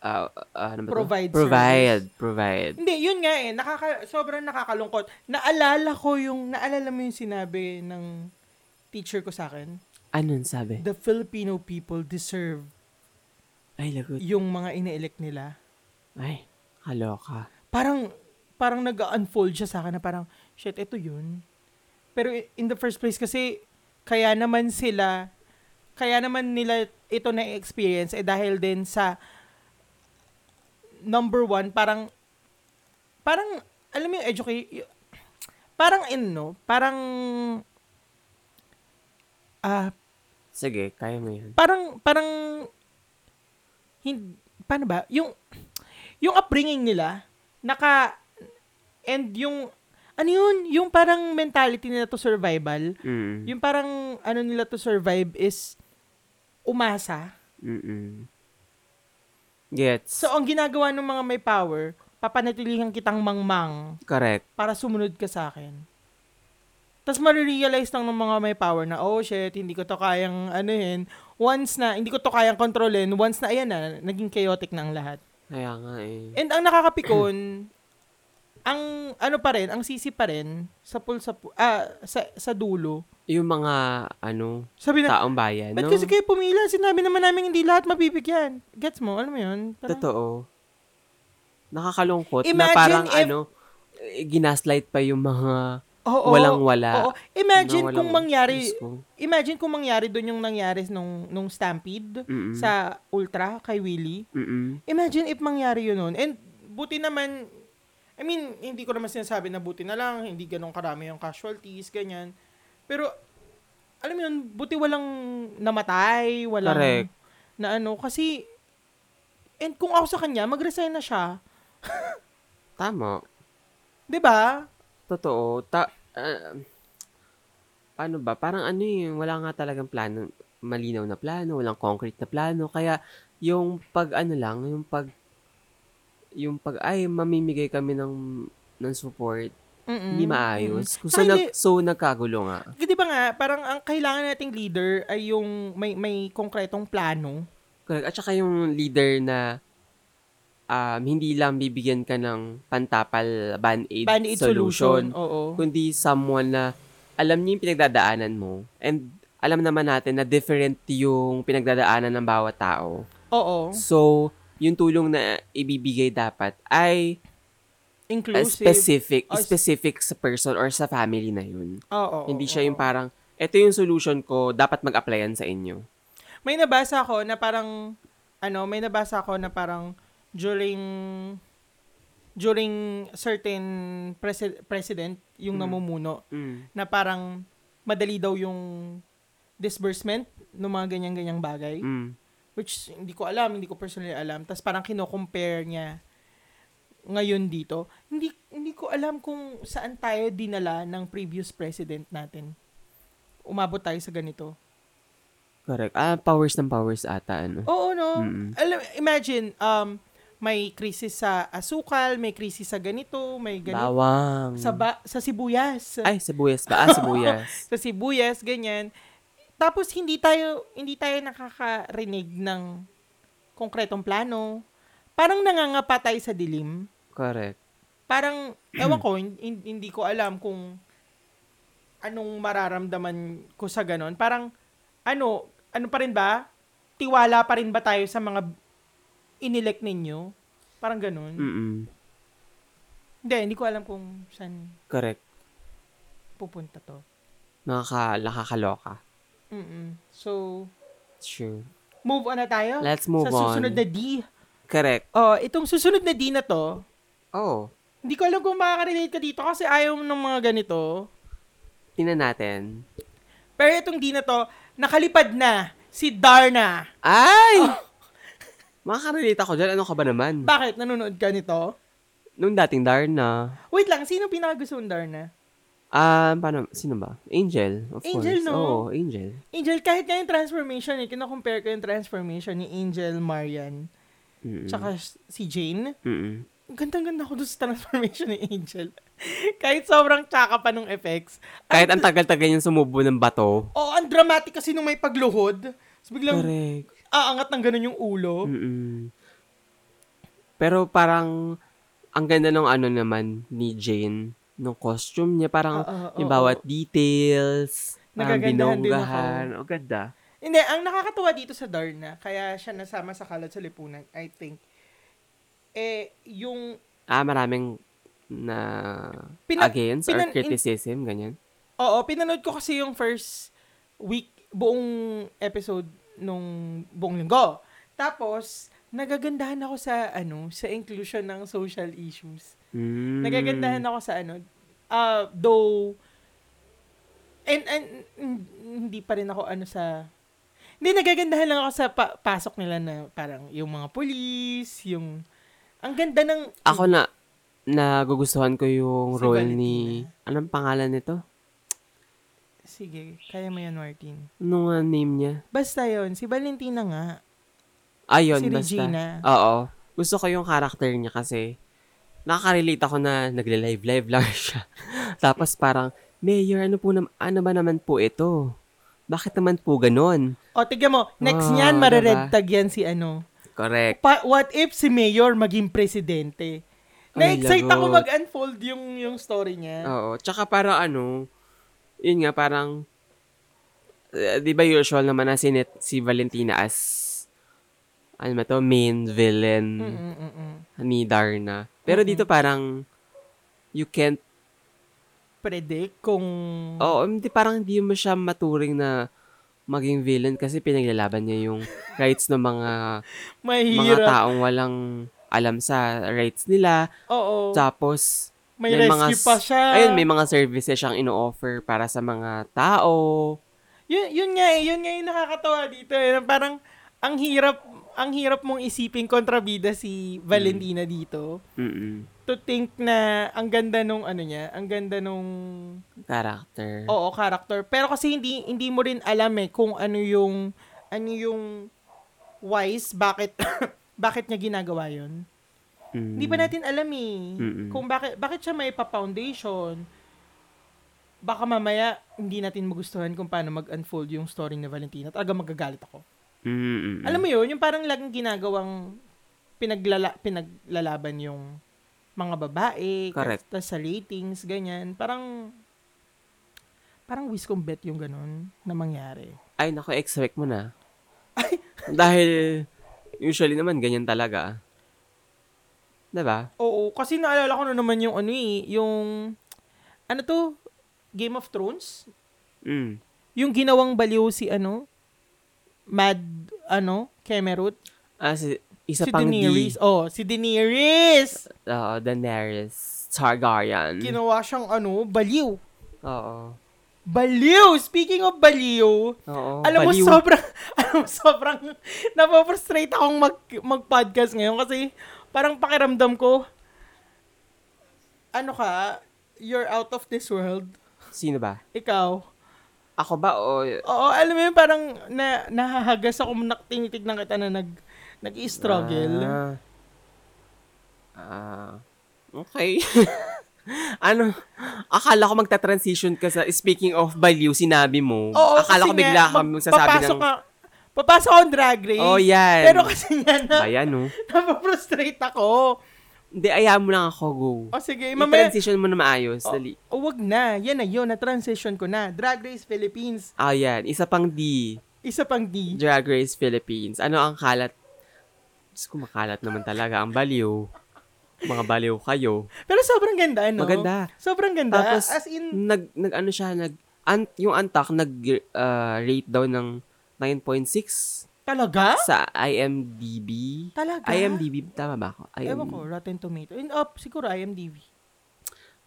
uh, uh, ano ba to? Provide provide provide Hindi, yun nga eh. Nakaka, sobrang nakakalungkot. Naalala ko yung, naalala mo yung sinabi ng teacher ko sa akin? anong sabi The Filipino people deserve ay lagot yung mga ine-elect nila. ay kaloka Parang, parang nag-unfold siya sa akin na parang, shit, ito yun. Pero in the first place kasi, kaya naman sila, kaya naman nila ito na experience eh dahil din sa number one, parang, parang, alam mo yung education, parang in, no? Parang, ah, sige kaya mo yan parang parang hin, paano ba? Yung yung upbringing nila naka and yung ano yun? Yung parang mentality nila to survival mm. yung parang ano nila to survive is umasa. Mm gets so ang ginagawa ng mga may power papanatilihan kitang mangmang correct para sumunod ka sa akin tapos marirealize lang ng mga may power na, oh shit, hindi ko to kayang anuhin. Once na, hindi ko to kayang kontrolin, once na, ayan na, naging chaotic na ang lahat. kaya nga eh And ang nakakapikon, ang ano pa rin, ang sisi pa rin, sa pul sa, ah, sa, sa dulo. yung mga ano Sabi na, taong bayan no kasi kayo pumila? Sinabi naman namin hindi lahat mabibigyan. Gets mo? Alam mo yun? Parang- totoo nakakalungkot na Imagine parang if- ano eh, ginaslight pa yung mga Oo, walang-wala Oo. Imagine na kung mangyari, ko. imagine kung mangyari doon yung nangyari nung, nung stampede Mm-mm. sa Ultra kay Willie. Mm-mm. Imagine if mangyari yun nun. And buti naman, I mean, hindi ko naman sinasabi na buti na lang, hindi ganun karami yung casualties, ganyan. Pero, alam mo yun, buti walang namatay, walang Correct. na ano, kasi, and kung ako sa kanya, mag-resign na siya. [laughs] Tama. ba? Totoo. Ta ah, paano ba? Parang ano eh, wala nga talagang plano, malinaw na plano, walang concrete na plano. Kaya, yung pag ano lang, yung pag, yung pag, ay, mamimigay kami ng, ng support, Mm-mm. hindi maayos. Mm-mm. So, nag, so, nagkagulo nga. Di ba nga, parang ang kailangan nating leader ay yung may may konkretong plano. Correct. At saka yung leader na um, hindi lang bibigyan ka ng pantapal band-aid, Band-aid solution. solution, Oo. kundi someone na alam niya yung pinagdadaanan mo and alam naman natin na different yung pinagdadaanan ng bawat tao. Oo. So, yung tulong na ibibigay dapat ay Inclusive. specific, Oh, specific sa person or sa family na yun. Oo. Hindi siya oo. yung parang, ito yung solution ko, dapat mag-applyan sa inyo. May nabasa ako na parang ano, may nabasa ako na parang during during certain presi- president yung Mm. namumuno Mm. na parang madali daw yung disbursement ng mga ganyan-ganyang bagay. Mm. Which, hindi ko alam, hindi ko personally alam. Tapos parang kino-compare niya ngayon dito. Hindi, hindi ko alam kung saan tayo dinala ng previous president natin. Umabot tayo sa ganito. Correct. Ah, powers ng powers ata, ano? Oo, no? Mm-mm. Alam, imagine, um, may krisis sa asukal, may krisis sa ganito, may ganito. Bawang. Sa, ba- sa sibuyas. Ay, sibuyas ba? Ah, sibuyas. [laughs] sa sibuyas, ganyan. Tapos hindi tayo hindi tayo nakakarinig ng konkretong plano. Parang nangangapa tayo sa dilim. Correct. Parang ewan ko [clears throat] hin- hindi ko alam kung anong mararamdaman ko sa ganon. Parang ano, ano pa rin ba? Tiwala pa rin ba tayo sa mga inelect ninyo? Parang ganon. Mm-mm. Hindi, hindi ko alam kung saan Correct. pupunta to. Nakaka, nakakaloka. Mm-mm. So, Sure. move on na tayo. Let's move sa susunod on. na D. Correct. Oh, itong susunod na D na to, Oh, hindi ko alam kung makaka-relate ka dito kasi ayaw mo ng mga ganito. tingnan natin. Pero itong D na to, nakalipad na si Darna. Ay! [laughs] Makakarelate ako dyan. Ano ka ba naman? Bakit? Nanonood ka nito? Nung dating Darna. Wait lang, sino pinakagusto mong Darna? Ah, paano? Sino ba? Angel. Of Angel, course. no? Oo, Angel. Angel, kahit nga yung transformation, eh, kina-compare ko yung transformation ni Angel Marian Mm-mm. tsaka si Jane. Mm-mm. Ang Gandang-ganda ko doon sa transformation ni Angel. [laughs] kahit sobrang tsaka pa nung effects. Kahit ang tagal-tagal yung sumubo ng bato. Oh, ang dramatic kasi nung may pagluhod. So, biglang Correct. aangat ng ganun yung ulo. Mm-mm. Pero parang, ang ganda ng ano naman ni Jane, nung costume niya, parang Oo, yung oo, bawat oo. details, parang binonggahan. O, ganda. Hindi, ang nakakatuwa dito sa Darna, kaya siya nasama sa Kalat sa Lipunan, I think, eh, yung, Ah, maraming na Pina- against pinan- or criticism, ganyan. oo, pinanood ko kasi yung first week, buong episode nung buong linggo. Tapos, nagagandahan ako sa, ano, sa inclusion ng social issues. Mm. Nagagandahan ako sa, ano, uh, though, and, and, hindi pa rin ako, ano, sa, hindi, nagagandahan lang ako sa pa- pasok nila na parang yung mga police, yung, ang ganda ng, Ako na, nagugustuhan ko yung Si role ni, Valentina. anong pangalan nito? sige, kaya mo yan, Martin. Ano nga name niya? Basta yon si Valentina nga. Ayun, si basta. Regina. Oo. Gusto ko yung character niya kasi nakaka-relate ako na nagle-live-live lang [laughs] siya. Tapos parang, Mayor, ano, po nam- ano ba naman po ito? Bakit naman po ganon? O, tignan mo, next Wow, niyan, diba? mare-red tag yan si ano. Correct. Pa- what if si Mayor maging presidente? Na-excite ako mag-unfold yung, yung story niya. Oo. Tsaka parang ano, yun nga, parang, eh, di ba usual naman na sinet si Valentina as, ano ba to, main villain Mm-mm-mm. ni Darna. Pero dito parang, you can't Predict kung... Oo, hindi parang hindi mo siya maturing na maging villain kasi pinaglalaban niya yung [laughs] rights ng mga mga mahirap. taong walang alam sa rights nila. Oo. Tapos may, may rescue mga- pa siya. ayun may mga services siyang ino-offer para sa mga tao. Yun, yun nga eh, yun nga yung nakakatawa dito eh. Parang, ang hirap, ang hirap mong isipin kontrabida si Valentina dito. Mm. To think na ang ganda nung ano niya, ang ganda nung Character. oo, character. Pero kasi hindi hindi mo rin alam eh kung ano yung ano yung wise bakit [coughs] bakit niya ginagawa 'yon. Mm. Hindi pa natin alam eh Mm-mm. kung bakit bakit siya may pa-foundation. Baka mamaya hindi natin magustuhan kung paano mag-unfold yung story ni Valentina. Talaga magagalit ako. Mm-mm. Alam mo yun, yung parang laging ginagawang pinaglala, pinaglalaban yung mga babae, Correct. tas sa ratings, ganyan. Parang, parang wish kong bet yung ganun na mangyari. Ay, naku, expect mo na. [laughs] Dahil, usually naman, ganyan talaga. Diba? Oo, kasi naalala ko na naman yung ano eh, yung, ano to, Game of Thrones? Mm. Yung ginawang baliw si ano, Mad, ano, Kemerut? Ah, si, isa si pang Daenerys. D. Oh, si Daenerys! Oo, Daenerys Targaryen. Ginawa siyang ano, baliw. Oo. Baliw! Speaking of baliw, Oo, alam mo, baliw. sobrang, [laughs] alam mo, sobrang napofrustrate akong mag, mag-podcast ngayon kasi parang pakiramdam ko, ano ka, you're out of this world. Sino ba? Ikaw. Ako ba o... Oo, alam mo yun, parang na, nahahagas ako, naktingitig na kita na nag, nag-struggle. Ah. Ah. okay. [laughs] ano? Akala ko magta-transition ka sa speaking of baliw, sinabi mo. Oo, Akala ko bigla nga, ka mag- magsasabi ng... Ka, papasok akong drag race. Oh, yan. Pero kasi nga na, Ayan, [laughs] no? napafrustrate ako. Hindi, ayaw mo lang ako, go. O sige, mamaya, I-transition mo na maayos. o, Dali. o wag na, yan na yun, na-transition ko na. Drag Race Philippines, Ah, yan. Isa pang D. isa pang D. Drag Race Philippines. Ano ang kalat? Diyos ko, makalat naman talaga. Ang baliw. Mga baliw kayo. Pero sobrang ganda, no? Maganda. Sobrang ganda. Tapos, As in, Nag, nag ano siya, nag, an, yung antak, nag, uh, rate daw ng 9.6 talaga? sa IMDb. Talaga? IMDb, tama ba ako? IM, Ewan ko, Rotten Tomato. In up, siguro IMDb.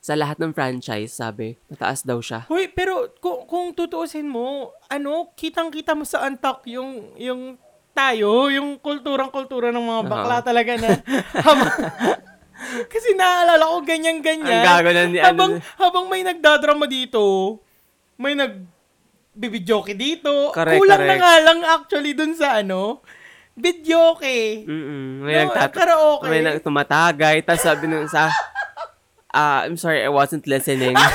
Sa lahat ng franchise, sabi, mataas daw siya. Hoy, pero kung, kung tutuusin mo, ano, kitang-kita mo sa Antak yung, yung tayo, yung kulturang-kultura ng mga bakla Oo. talaga na [laughs] kasi naalala ko ganyan-ganyan. Ang gago na ni habang, ano. habang may nagdadrama dito, may nag bibidyoke dito. Correct, Kulang na correct. nga lang actually dun sa ano, bidyoke. Mm-mm. May No, nagtat- karaoke. may nag- tumatagay, tapos sabi nung sa, [laughs] ah, I'm sorry, I wasn't listening. [laughs]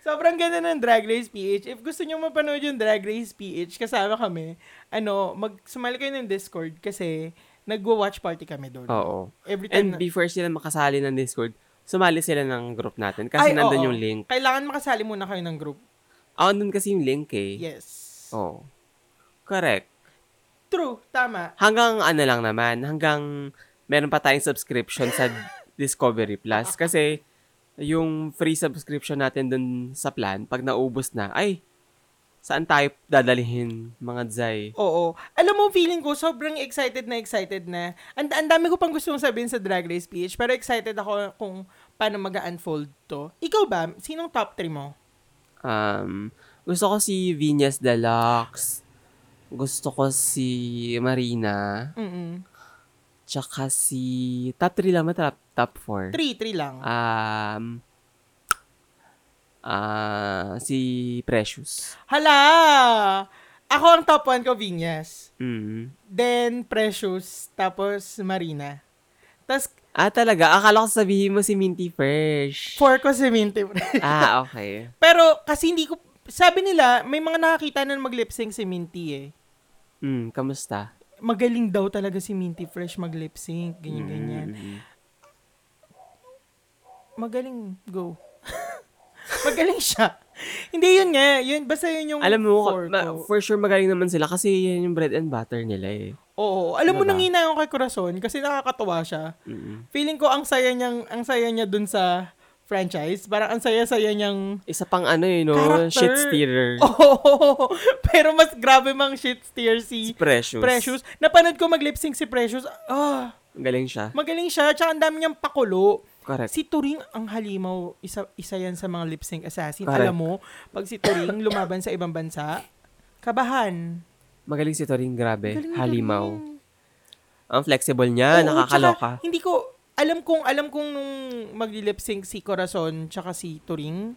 Sobrang ganda ng Drag Race PH. If gusto nyo mapanood yung Drag Race PH, kasama kami, ano, mag sumali kayo ng Discord kasi nagwa-watch party kami doon. Oo. Every time And before sila makasali ng Discord, sumali sila ng group natin. Kasi Ay, nandun oo. yung link. Kailangan makasali muna kayo ng group. Ah, nandun kasi yung link eh. Yes. Oo. Correct. True. Tama. Hanggang ano lang naman, hanggang meron pa tayong subscription sa [laughs] Discovery Plus. Kasi yung free subscription natin dun sa plan, pag naubos na, ay, saan tayo dadalhin mga dzay? Oo. Alam mo, feeling ko, sobrang excited na excited na. Ang, ang dami ko pang gustong sabihin sa Drag Race PH, pero excited ako kung paano mag-unfold to. Ikaw ba? Sinong top 3 mo? Um, gusto ko si Venus Deluxe. Gusto ko si Marina. Mm-mm. Tsaka si... Top 3 lang ba? Top, top 4? 3, 3 lang. Um, ah si Precious. Hala! Ako ang top 1 ko, Vinyas. Mm. Then, Precious. Tapos, Marina. Tapos, Ah, talaga? Akala ko sabihin mo si Minty Fresh. 4 ko si Minty. ah, okay. [laughs] Pero, kasi hindi ko, sabi nila, may mga nakakita na mag-lip sync si Minty eh. Hmm, kamusta? Magaling daw talaga si Minty Fresh mag-lip sync. Ganyan-ganyan. Mm. Magaling. Go. [laughs] Magaling siya. Hindi yun nga. Yun, basta yun yung Alam mo, four ma- for sure magaling naman sila kasi yan yung bread and butter nila eh. Oo. Alam mo, Diba? nangina ako kay Corazon kasi nakakatuwa siya. Mm. Feeling ko ang saya niyang, ang saya niya dun sa franchise. Parang ang saya-saya niyang Isa pang ano eh, no? Character. Shit stealer. [laughs] Oh, pero mas grabe mang shit steer Si si Precious. Precious. Napanood ko mag-lip sync si Precious. Ah, Galing siya. magaling siya. Tsaka ang dami niyang pakulo. Correct. Si Turing ang halimaw, isa, isa yan sa mga lip sync assassin. Correct. Alam mo, pag si Turing lumaban sa ibang bansa, kabahan. Magaling si Toring, grabe. Galing, Halimaw. galing. Ang flexible niya, Oo, nakakaloka. tsaka, hindi ko, alam kong, alam kong nung magli-lip sync si Corazon tsaka si Turing,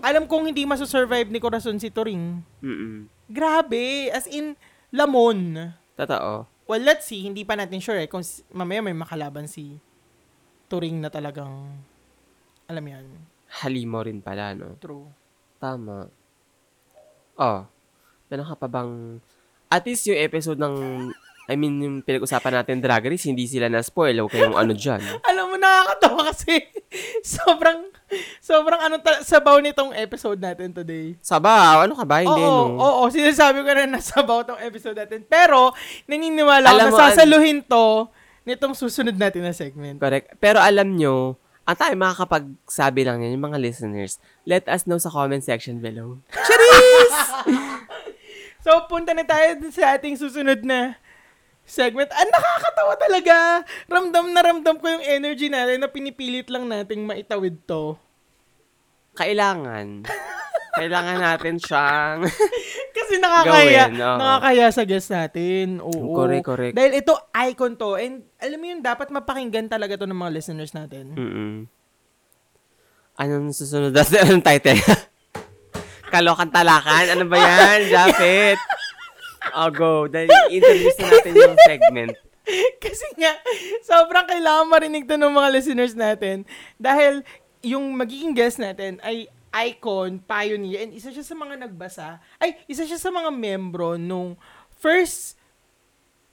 alam kong hindi masasurvive ni Corazon si Turing. Mm-mm. Grabe, as in, lamon. Totoo. Well, let's see, hindi pa natin sure eh, kung mamaya may makalaban si Turing na talagang, alam yan, Halimaw rin pala, no? true. Tama. Oh, meron ka pa bang... At least yung episode ng... I mean, yung pinag-usapan natin Drag Race, hindi sila na-spoil. Huwag kayong ano dyan. [laughs] Alam mo, nakakatawa kasi [laughs] sobrang, sobrang ano ta- sabaw nitong episode natin today. Sabaw, ano ka ba? Hindi, oo, no? oo, sinasabi ko na nasabaw tong episode natin. Pero, naniniwala mo, na sasaluhin to nitong susunod natin na segment. Correct. Pero alam nyo, ang tayo makakapagsabi lang yan, yung mga listeners, let us know sa comment section below. [laughs] So, punta na tayo sa ating susunod na segment. Ah, nakakatawa talaga. Ramdam na ramdam ko yung energy natin na pinipilit lang nating maitawid to. kailangan. [laughs] kailangan natin siyang [laughs] Kasi nakakaya, gawin. nakakaya sa guest natin. Oo. Correct, correct. Dahil ito, icon to. And alam mo yun, dapat mapakinggan talaga to ng mga listeners natin. Mm-mm. Anong susunod? [laughs] Anong title? Kalokan talakan? Ano ba yan, Japet? Oh, go. Dahil introduce na natin yung segment. Kasi nga, sobrang kailangan marinig to ng mga listeners natin. Dahil yung magiging guest natin ay icon, pioneer, and isa siya sa mga nagbasa, ay, isa siya sa mga membro nung first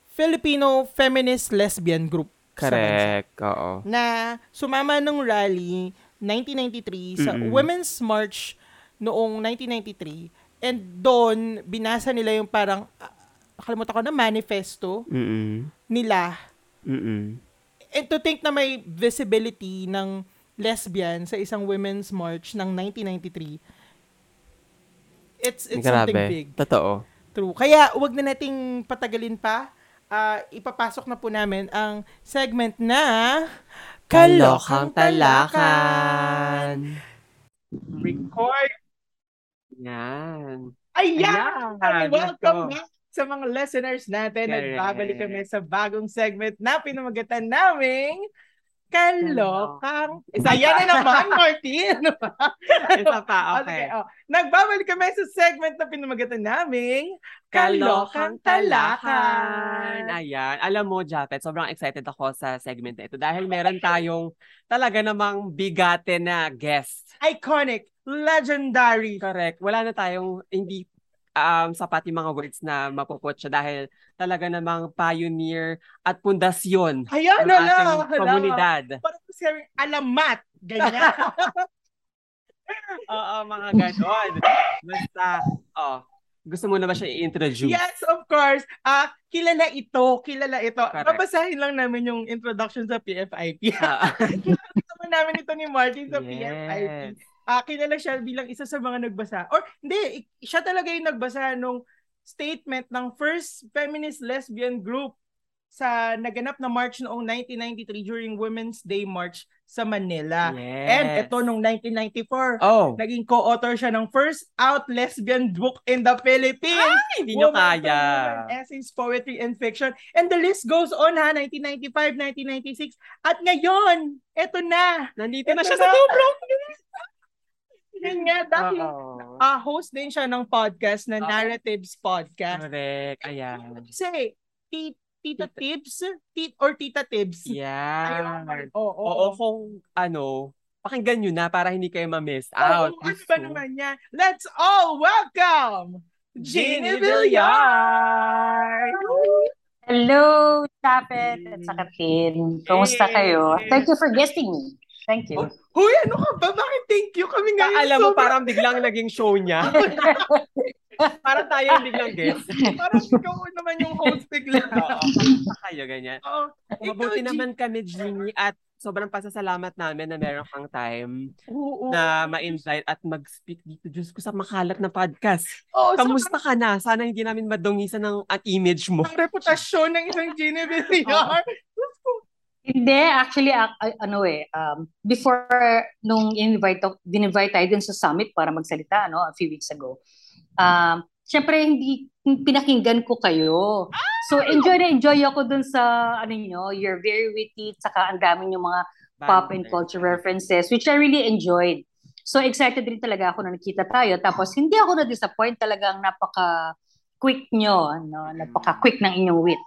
Filipino feminist lesbian group. Correct. Oo. na sumama nung rally 1993 sa Mm-mm. Women's March noong 1993 and doon binasa nila yung parang ah, nakalimutan ko na manifesto Mm-mm. nila Mm-mm. and to think na may visibility ng lesbian sa isang Women's March ng 1993 it's it's something Grabe. big Totoo. True. Kaya wag na nating patagalin pa. Ah, ipapasok na po namin ang segment na Kalokang Talakan. Record. Yan. Ayan! Ayan, Welcome back sa mga listeners natin. Correct. Nagbabalik kami sa bagong segment na pinamagatan naming Kalokang. Isa Ayan pa. na naman, [laughs] Martin. Isa pa, [laughs] Oh, okay. oh. Nagbabalik kami sa segment na pinamagatan naming Kalokang Talakan. Ayan. Alam mo, Japet, sobrang excited ako sa segment na ito dahil meron tayong talaga namang bigate na guest. Iconic, legendary, Correct. Wala na tayong hindi um, sapat yung mga words na mapuput siya dahil talaga namang pioneer at pundasyon Ayan, ng hala, ating hala. komunidad. Parang kasi alamat. Ganyan. [laughs] Oo, mga ganon. Basta, oh, gusto mo na ba siya i-introduce? yes, of course. Ah, kilala ito, kilala ito. Correct. Babasahin lang namin yung introduction sa PFIP. Ah, [laughs] Kasama namin ito ni Martin sa Yes. PFIP. Ah, kilala siya bilang isa sa mga nagbasa. Or hindi, siya talaga yung nagbasa nung statement ng first feminist lesbian group sa naganap na march noong 1993 during Women's Day March sa Manila. yes. And ito nung 1994, Oh, naging co-author siya ng first out lesbian book in the Philippines. hindi nyo kaya. Essays, poetry, and fiction. And the list goes on ha, 1995, 1996. At ngayon, eto na. Nandito na Ito siya sa na. Yun nga, dahil Oo. ah, host din siya ng podcast na Oo. Narratives Podcast. Correct. Ayan. Kasi, ti- Tita Tips, tit or Tita Tips. Yan. Oo, Oo, kung ano, pakinggan nyo na para hindi kayo ma-miss out. Oo, ano ba naman yan? Let's all welcome Jeannie Villar! Hello, Tapet at saka Tin. Kumusta Hey. kayo? Thank you for guesting me. Thank you. Huy, ano ka ba? Bakit thank you kami ngayon? Alam mo, Sobrang- parang biglang naging show niya. [laughs] parang tayo yung biglang guest. Parang ikaw naman yung host bigla. Oo, kayo ganyan. [laughs] Oo. Mabuti Ikaw, naman kami, Jeannie, at sobrang pasasalamat namin na meron kang time G- Oo. na ma-invite at mag-speak dito. Diyos ko sa makalat na podcast. Oo, so, Kamusta ka na? Sana hindi namin madungisan ng ang image mo. ang reputasyon ng isang Gina Villar. [laughs] Hindi, actually, ah, ah, ano eh, um, before nung invite din-invite tayo dun sa summit para magsalita, no, a few weeks ago, um, syempre, hindi pinakinggan ko kayo. So, enjoy na enjoy ako dun sa, ano nyo, you're very witty, tsaka ang dami yung mga pop and culture references, which I really enjoyed. So, excited rin talaga ako na nakita tayo. Tapos, hindi ako na-disappoint talagang napaka-quick nyo, no? napaka-quick ng inyong wit.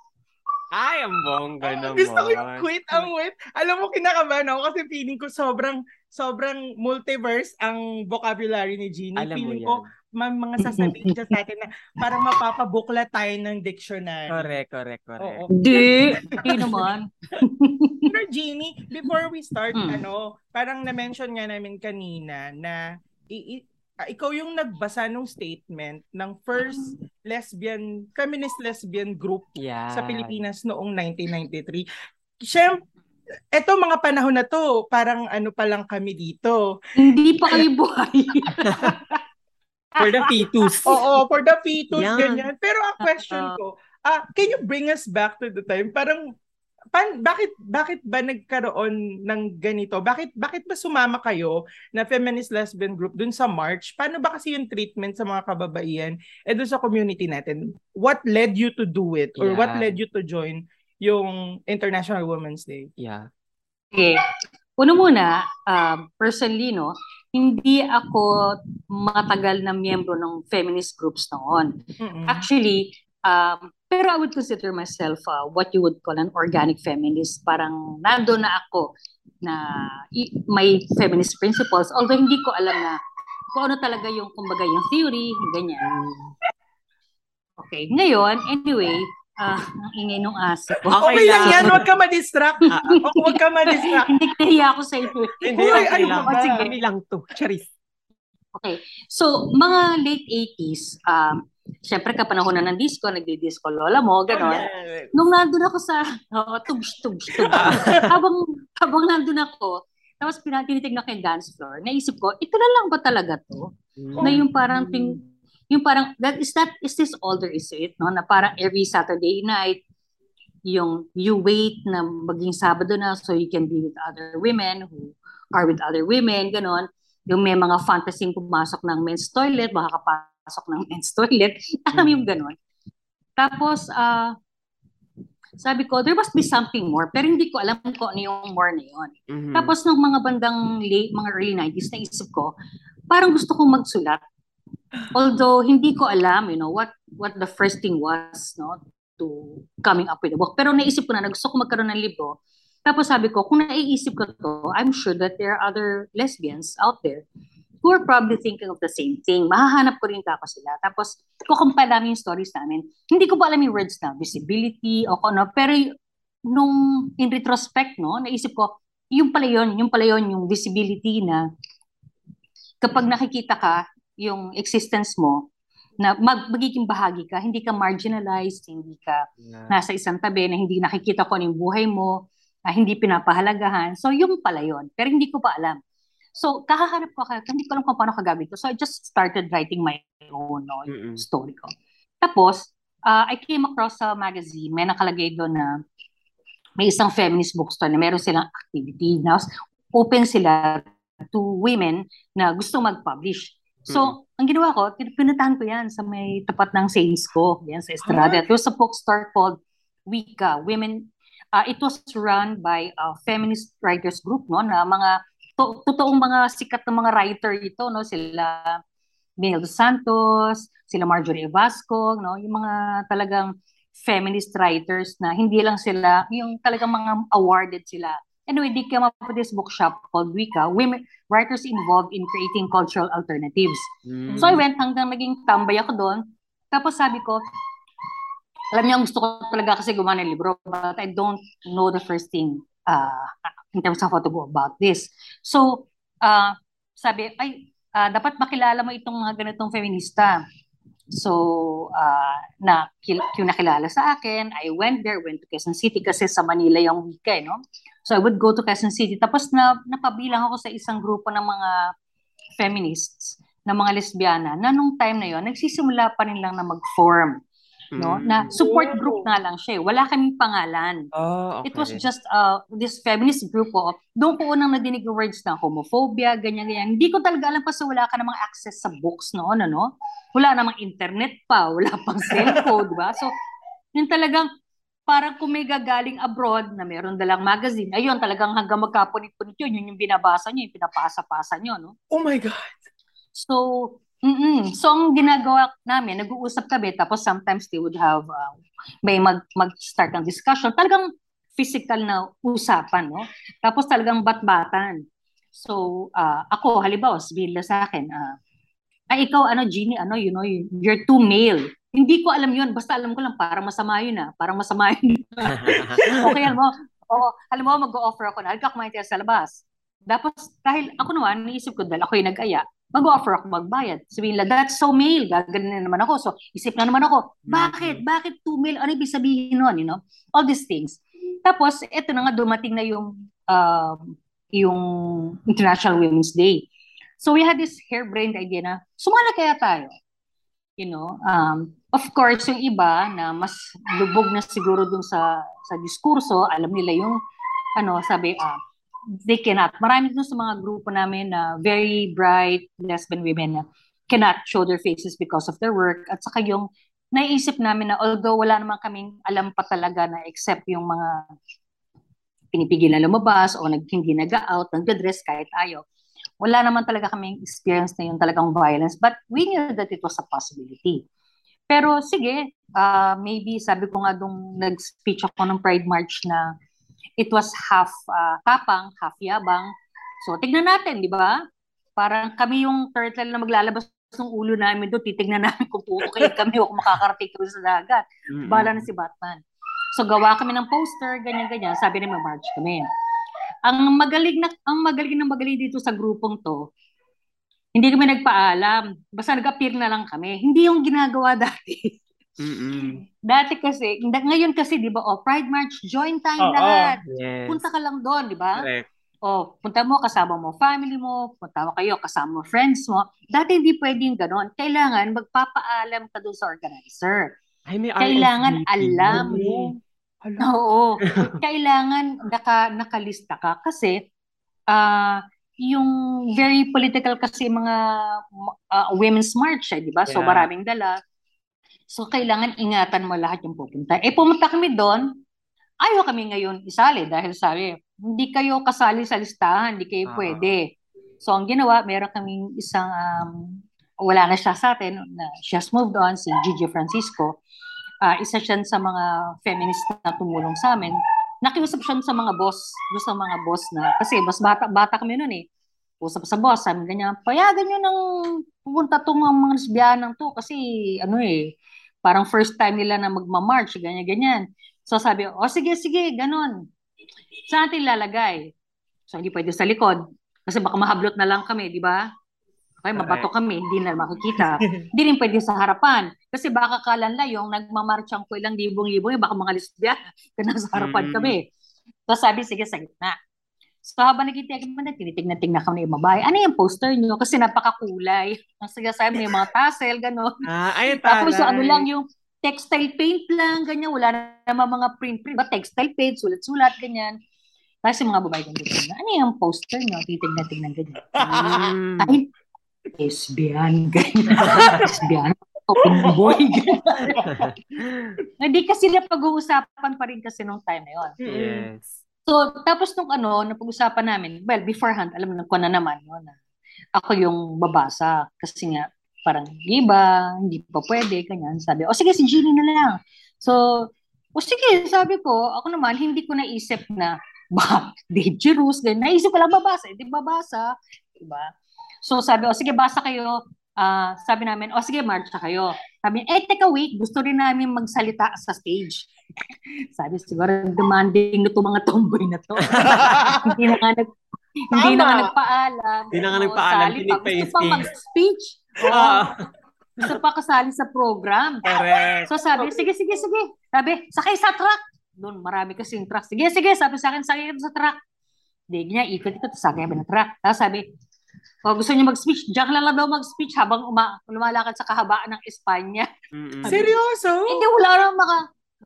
Ay, ang bongga Oo, naman. gusto ko yung quit ang wit. Alam mo, kinakabahan ako kasi feeling ko sobrang sobrang multiverse ang vocabulary ni Jeannie. Alam mo feeling yan. ko may mga sasabihin siya sa atin na parang mapapabukla tayo ng dictionary. Correct, correct, correct. Oo. Hindi, hindi naman. [laughs] Pero Jeannie, before we start, Mm. ano, parang na-mention nga namin kanina na i- i- ah, ikaw yung nagbasa ng statement ng first lesbian, feminist lesbian group Yeah. sa Pilipinas noong 1993. Siyempre, eto mga panahon na to, parang ano pa lang kami dito. Hindi pa kayo buhay. [laughs] For the fetus. Oo, for the fetus, Yan. ganyan. Pero ang question ko, ah can you bring us back to the time? Parang, pan, bakit bakit ba nagkaroon ng ganito? Bakit bakit ba sumama kayo na feminist lesbian group dun sa March? Paano ba kasi yung treatment sa mga kababaihan eh dun sa community natin? What led you to do it or Yeah. what led you to join yung International Women's Day? Yeah. Okay. Uno muna, um, personally, no, hindi ako matagal na miyembro ng feminist groups noon. Mm-mm. Actually, um, pero I would consider myself uh, what you would call an organic feminist. Parang nando na ako na may feminist principles. Although hindi ko alam na kung ano talaga yung, kumbaga, yung theory, ganyan. Okay. Ngayon, anyway, ah, ang ingay nung aso ko. Okay Okay lang yan, huwag ka ma-distract. Okay, [laughs] huwag ka ma-distract. hindi kaya ako sa iyo. Hindi, Uy, okay ano lang. ba? Sige. Lang to. Charis. Okay. So, mga late 80s, um, syempre kapanahon na ng disco, nagdi-disco lola mo, gano'n. Nung nandun ako sa, oo, tubs, tubs, tubs. [laughs] habang, habang nandun ako, tapos pinatinitignan ko yung dance floor, naisip ko, ito na lang ba talaga to? Na yung parang ting, yung parang, that is that, is this all there is to it, no? Na parang every Saturday night, yung you wait na maging Sabado na so you can be with other women who are with other women, ganon. Yung may mga fantasy pumasok ng men's toilet, makakapasok ng men's [laughs] toilet. Alam yung ganon. Tapos, ah, sabi ko, there must be something more. Pero hindi ko alam kung ano yung more na yun. Mhm. Tapos nung mga bandang late, mga early 90s, naisip ko, parang gusto kong magsulat. Although hindi ko alam, you know, what what the first thing was, no, to coming up with a book. Pero naisip ko na, na gusto ko magkaroon ng libro. Tapos sabi ko, kung naiisip ko to, I'm sure that there are other lesbians out there who are probably thinking of the same thing. Mahahanap ko rin ako sila. Tapos, kukumpara namin yung stories namin. Hindi ko pa alam yung words na visibility o ano. Pero nung in retrospect, no, naisip ko, yung pala yun, yung pala yun, yung visibility na kapag nakikita ka, yung existence mo, na mag, magiging bahagi ka, hindi ka marginalized, hindi ka Yeah. nasa isang tabi na hindi nakikita ko ano yung buhay mo, ah, hindi pinapahalagahan. So, yung pala yun. Pero hindi ko pa alam. So, kakaharap ko, ka- hindi ko alam kung paano kagawin ko. So, I just started writing my own no, Mm-mm. story ko. Tapos, ah, I came across sa magazine, may nakalagay doon na may isang feminist bookstore na meron silang activity. Na open sila to women na gusto mag-publish. So, ang ginawa ko, pinuntahan ko yan sa may tapat ng sales ko, yan sa Estrada. It was a bookstore called Wika, Women, uh, it was run by a feminist writers group, no, na mga, to, totoong mga sikat na mga writer ito, no, sila Mel Dos Santos, sila Marjorie Evasco, no, yung mga talagang feminist writers na hindi lang sila, yung talagang mga awarded sila. Anyway, they came up with this bookshop called Wika, Women Writers Involved in Creating Cultural Alternatives. Mm. So I went hanggang naging tambay ako doon. Tapos sabi ko, alam niyo, gusto ko talaga kasi gumawa ng libro, but I don't know the first thing uh, in terms of how to go about this. So, uh, sabi, ay, uh, dapat makilala mo itong mga ganitong feminista. So, uh, na, yung nakilala sa akin, I went there, went to Quezon City kasi sa Manila yung week eh, no? So, I would go to Quezon City. Tapos na, napabilang ako sa isang grupo ng mga feminists, na mga lesbiana, na nung time na yon nagsisimula pa rin lang na mag-form. No? Mm. Na support group nga lang siya. eh. Wala kaming pangalan. Oh, okay. It was just uh, this feminist group ko. Doon ko unang nadinig yung words na homophobia, ganyan-ganyan. Hindi ko talaga alam kasi wala ka namang access sa books noon, ano? Wala namang internet pa, [laughs] wala pang cellphone, di ba? So, yun talagang parang kung may gagaling abroad na meron dalang magazine, ayun, talagang hanggang magkapunit-punit yun, yun yung binabasa nyo, yung pinapasa-pasa nyo, no? Oh my God. So, mm So, ang ginagawa namin, nag-uusap kami, tapos sometimes they would have, uh, may mag, mag-start ng discussion. Talagang physical na usapan, no? Tapos talagang bat-batan. So, uh, ako, halimbawa, sabihin sa akin, uh, ay, ikaw, ano, Jeannie, ano, you know, you're too male. Hindi ko alam yun, basta alam ko lang, parang masama yun, ah. Parang masama yun. [laughs] okay, alam mo, oo, alam mo, mag-offer ako na, halika kumain tayo sa labas. Tapos, dahil ako naman, naisip ko, dahil ako yung nag-aya, mag-offer ako magbayad. Sabihin nila, that's so male. Gaganin na naman ako. So, isip na naman ako, bakit? Bakit two male? Ano ibig sabihin nun? You know? All these things. Tapos, eto na nga, dumating na yung, um, yung International Women's Day. So, we had this harebrained idea na, sumala kaya tayo. You know? Um, of course, yung iba na mas lubog na siguro dun sa sa diskurso, alam nila yung ano, sabi, ah, they cannot. Marami dun sa mga grupo namin na very bright lesbian women na cannot show their faces because of their work. At saka yung naiisip namin na although wala naman kaming alam pa talaga na except yung mga pinipigil na lumabas o nag, hindi nag-out, nag-dress kahit ayaw. Wala naman talaga kaming experience na yung talagang violence. But we knew that it was a possibility. Pero sige, uh, maybe sabi ko nga nung nag-speech ako ng Pride March na it was half uh, kapang, half yabang. So tignan natin, di ba? Parang kami yung turtle na maglalabas ng ulo namin doon, titignan namin kung okay [laughs] kami o kung makakarating kami sa dagat. Bala na si Batman. So gawa kami ng poster, ganyan-ganyan. Sabi ni March kami. Ang magaling na ang magaling na magaling dito sa grupong to, hindi kami nagpaalam. Basta nag-appear na lang kami. Hindi yung ginagawa [laughs] dati. Mm-mm. Dati kasi, ngayon kasi, di ba, oh, Pride March, join tayo Oo. lahat. Yes. Punta ka lang doon, di ba? Correct. Oh, punta mo, kasama mo family mo, punta mo kayo, kasama mo friends mo. Dati hindi pwedeng ganon. Kailangan magpapaalam ka doon sa organizer. Ay, may Kailangan RSVP. alam mo. Oo. [laughs] Kailangan naka, nakalista ka kasi ah yung very political kasi mga ah, women's march, eh, di ba? So Yeah. maraming dala. So kailangan ingatan mo lahat yung pupunta. Eh pumunta kami doon, ayaw kami ngayon isali dahil sabi, hindi kayo kasali sa listahan, hindi kayo Ah. pwede. So ang ginawa, meron kaming isang, um, wala na siya sa atin, na she has moved on, si Gigi Francisco. Ah, isa siya sa mga feminist na tumulong sa amin. Nakiusap siya sa mga boss, doon sa mga boss na, kasi mas bata, bata kami noon eh. Usap sa boss, sabi ganyan, payagan nyo nang pupunta tong mga, mga lesbianang to kasi ano eh, parang first time nila na magmamarch, ganyan-ganyan. So sabi, o sige, sige, ganun. Saan natin lalagay? So hindi pwede sa likod. Kasi baka mahablot na lang kami, di ba? Okay, mabato kami, hindi na makikita. [laughs] Hindi rin pwede sa harapan. Kasi baka kalanla yung nagmamarchang ko ilang libong-libong, baka mga lesbian, [laughs] kaya nasa harapan Mm. kami. So sabi, sige, sa gitna. So habang nagtitignan, tinitignan-tignan kami yung babae. Ano yung poster nyo? Kasi napakakulay. Ang sige sabi, may mga tassel, gano'n. Ah, ay, Tapos so, taray. ano lang yung textile paint lang, ganyan. Wala na naman mga print-print. Ba, textile paint, sulat-sulat, ganyan. Tapos yung mga babae ganyan. Ano yung poster nyo? Titignan-tignan, ganyan. Mm. Ay, lesbian, ganyan. lesbian. Open boy. Hindi kasi na pag-uusapan pa rin kasi nung time na yun. Yes. So, tapos nung ano, napag-usapan namin, well, beforehand, alam mo ko na naman, no, na ako yung babasa. Kasi nga, parang, di ba, hindi pa pwede, ganyan. Sabi, o sige, si Jeannie na lang. So, o sige, sabi ko, ako naman, hindi ko naisip na, [laughs] ba, dangerous, ganyan. Naisip ko lang babasa, hindi babasa, di ba? So, sabi, o sige, basa kayo. Ah, sabi namin, o sige, marcha kayo. Sabi, eh, teka, wait, gusto rin namin magsalita sa stage. [laughs] Sabi, siguro demanding na itong mga tomboy na to. [laughs] hindi na nga nag, hindi na nga nagpaalam. Hindi na nga nagpaalam, sali pa. Gusto pa mag-speech. [laughs] Oo, Ah, gusto pa kasali sa program. correct. So sabi, sige, sige, sige. Sabi, sakay sa truck. Doon, marami kasi yung truck. Sige, sige, sabi sa akin, sakay ka sa truck. Hindi niya, ikot-ikot, sakay kami ng truck. Tapos sabi, oh, gusto niya mag-speech, diyan lang lang daw mag-speech habang uma- lumalakad sa kahabaan ng Espanya. Mm-mm. Seryoso? Hindi, wala na maka...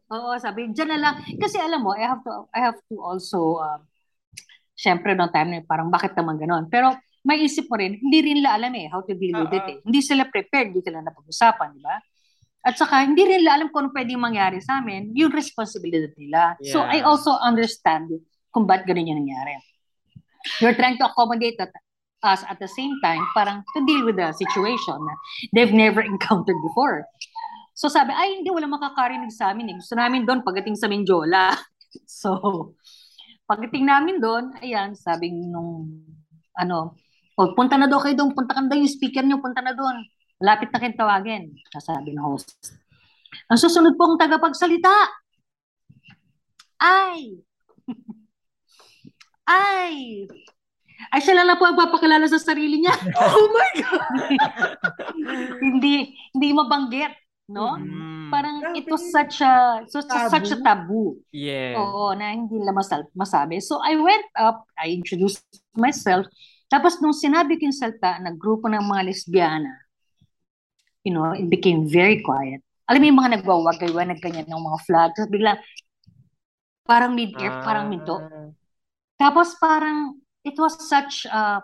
Oo, sabi, dyan na lang. Kasi alam mo, I have to, I have to also, um, syempre, noong time na parang bakit naman ganon. Pero, may isip mo rin, hindi rin nila alam eh, how to deal with it eh. Hindi sila prepared, hindi sila napag-usapan, di ba? At saka, hindi rin nila alam kung ano pwedeng mangyari sa amin, yung responsibility nila. So, I Yeah. also understand kung ba't ganun yung nangyari. You're trying to accommodate that us at the same time, parang to deal with the situation na they've never [laughs] encountered before. So sabi, ay hindi, wala makakarinig sa amin. Eh. Gusto namin doon pagdating sa Menjola. [laughs] so, pagdating namin doon, ayan, sabi nung, ano, o punta na daw kayo doon, punta ka na yung speaker niyo, punta na doon. Malapit na kayong tawagin. Sabi ng host. Ang susunod pong tagapagsalita, ay, [laughs] ay, ay siya lang na po ang papakilala sa sarili niya. [laughs] Oh my God! [laughs] hindi hindi mabanggit, no? Mm. Parang Grabe. it was such a so, Taboo. such a taboo. Yes. Oo, na hindi nila masal- masabi. So I went up, I introduced myself. Tapos nung sinabi ko yung salta na grupo ng mga lesbiana, you know, it became very quiet. alam mo yung mga nagwawagay nag ganyan ng mga flag. Tapos bigla, parang mid-air, ah. parang minto. Tapos parang, it was such, uh,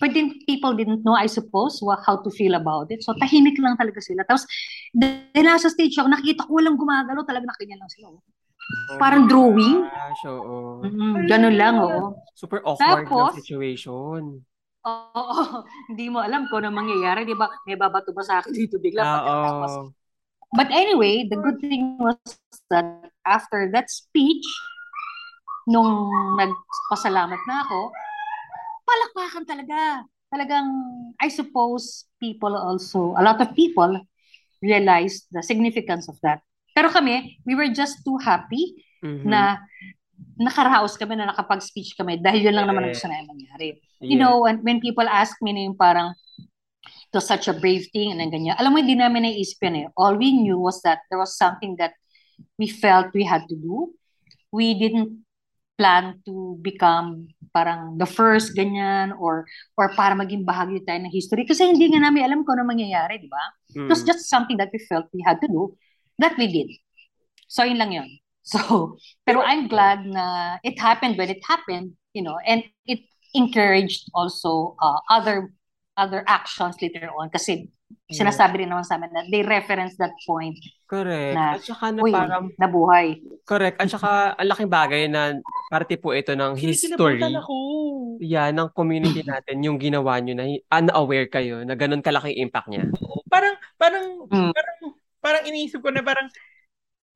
but then people didn't know, I suppose, what, how to feel about it. So tahimik lang talaga sila. Tapos, dahil nasa stage ako, nakita ko walang gumagalaw, talaga nakinya lang sila. Oh. Parang drawing. Gosh, oo. Mm-hmm, ganun lang, oo. Super awkward Tapos, ng situation. Oo, hindi mo alam kung ano mangyayari, di ba? May babato ba sa akin dito bigla? Ah, Tapos, but anyway, the good thing was that after that speech, nung nagpasalamat na ako, palakpakan talaga. Talagang, I suppose, people also, a lot of people realized the significance of that. Pero kami, we were just too happy mm-hmm. na nakaraos kami na nakapag-speech kami dahil yun lang yeah. naman ang gusto na mangyari. Yeah. You know, when, when people ask me na yung parang, to such a brave thing and ganyan. Alam mo, hindi namin naisip yan eh. All we knew was that there was something that we felt we had to do. We didn't plan to become parang the first ganyan or or para maging bahagi tayo ng history kasi hindi nga namin alam kung ano mangyayari, di ba? Mm. It was mm. just something that we felt we had to do that we did. So, yun lang yun. [laughs] So, pero I'm glad na it happened when it happened, you know, and it encouraged also uh, other other actions later on kasi yeah. sinasabi rin naman sa amin na they reference that point. Correct. Na, At saka na uy, parang... Nabuhay. Correct. At saka ang laking bagay na parte po ito ng history. ako. Yeah, ng community [clears throat] natin, yung ginawa nyo na unaware kayo na ganun kalaking impact niya. Parang, parang, mm. parang parang iniisip ko na parang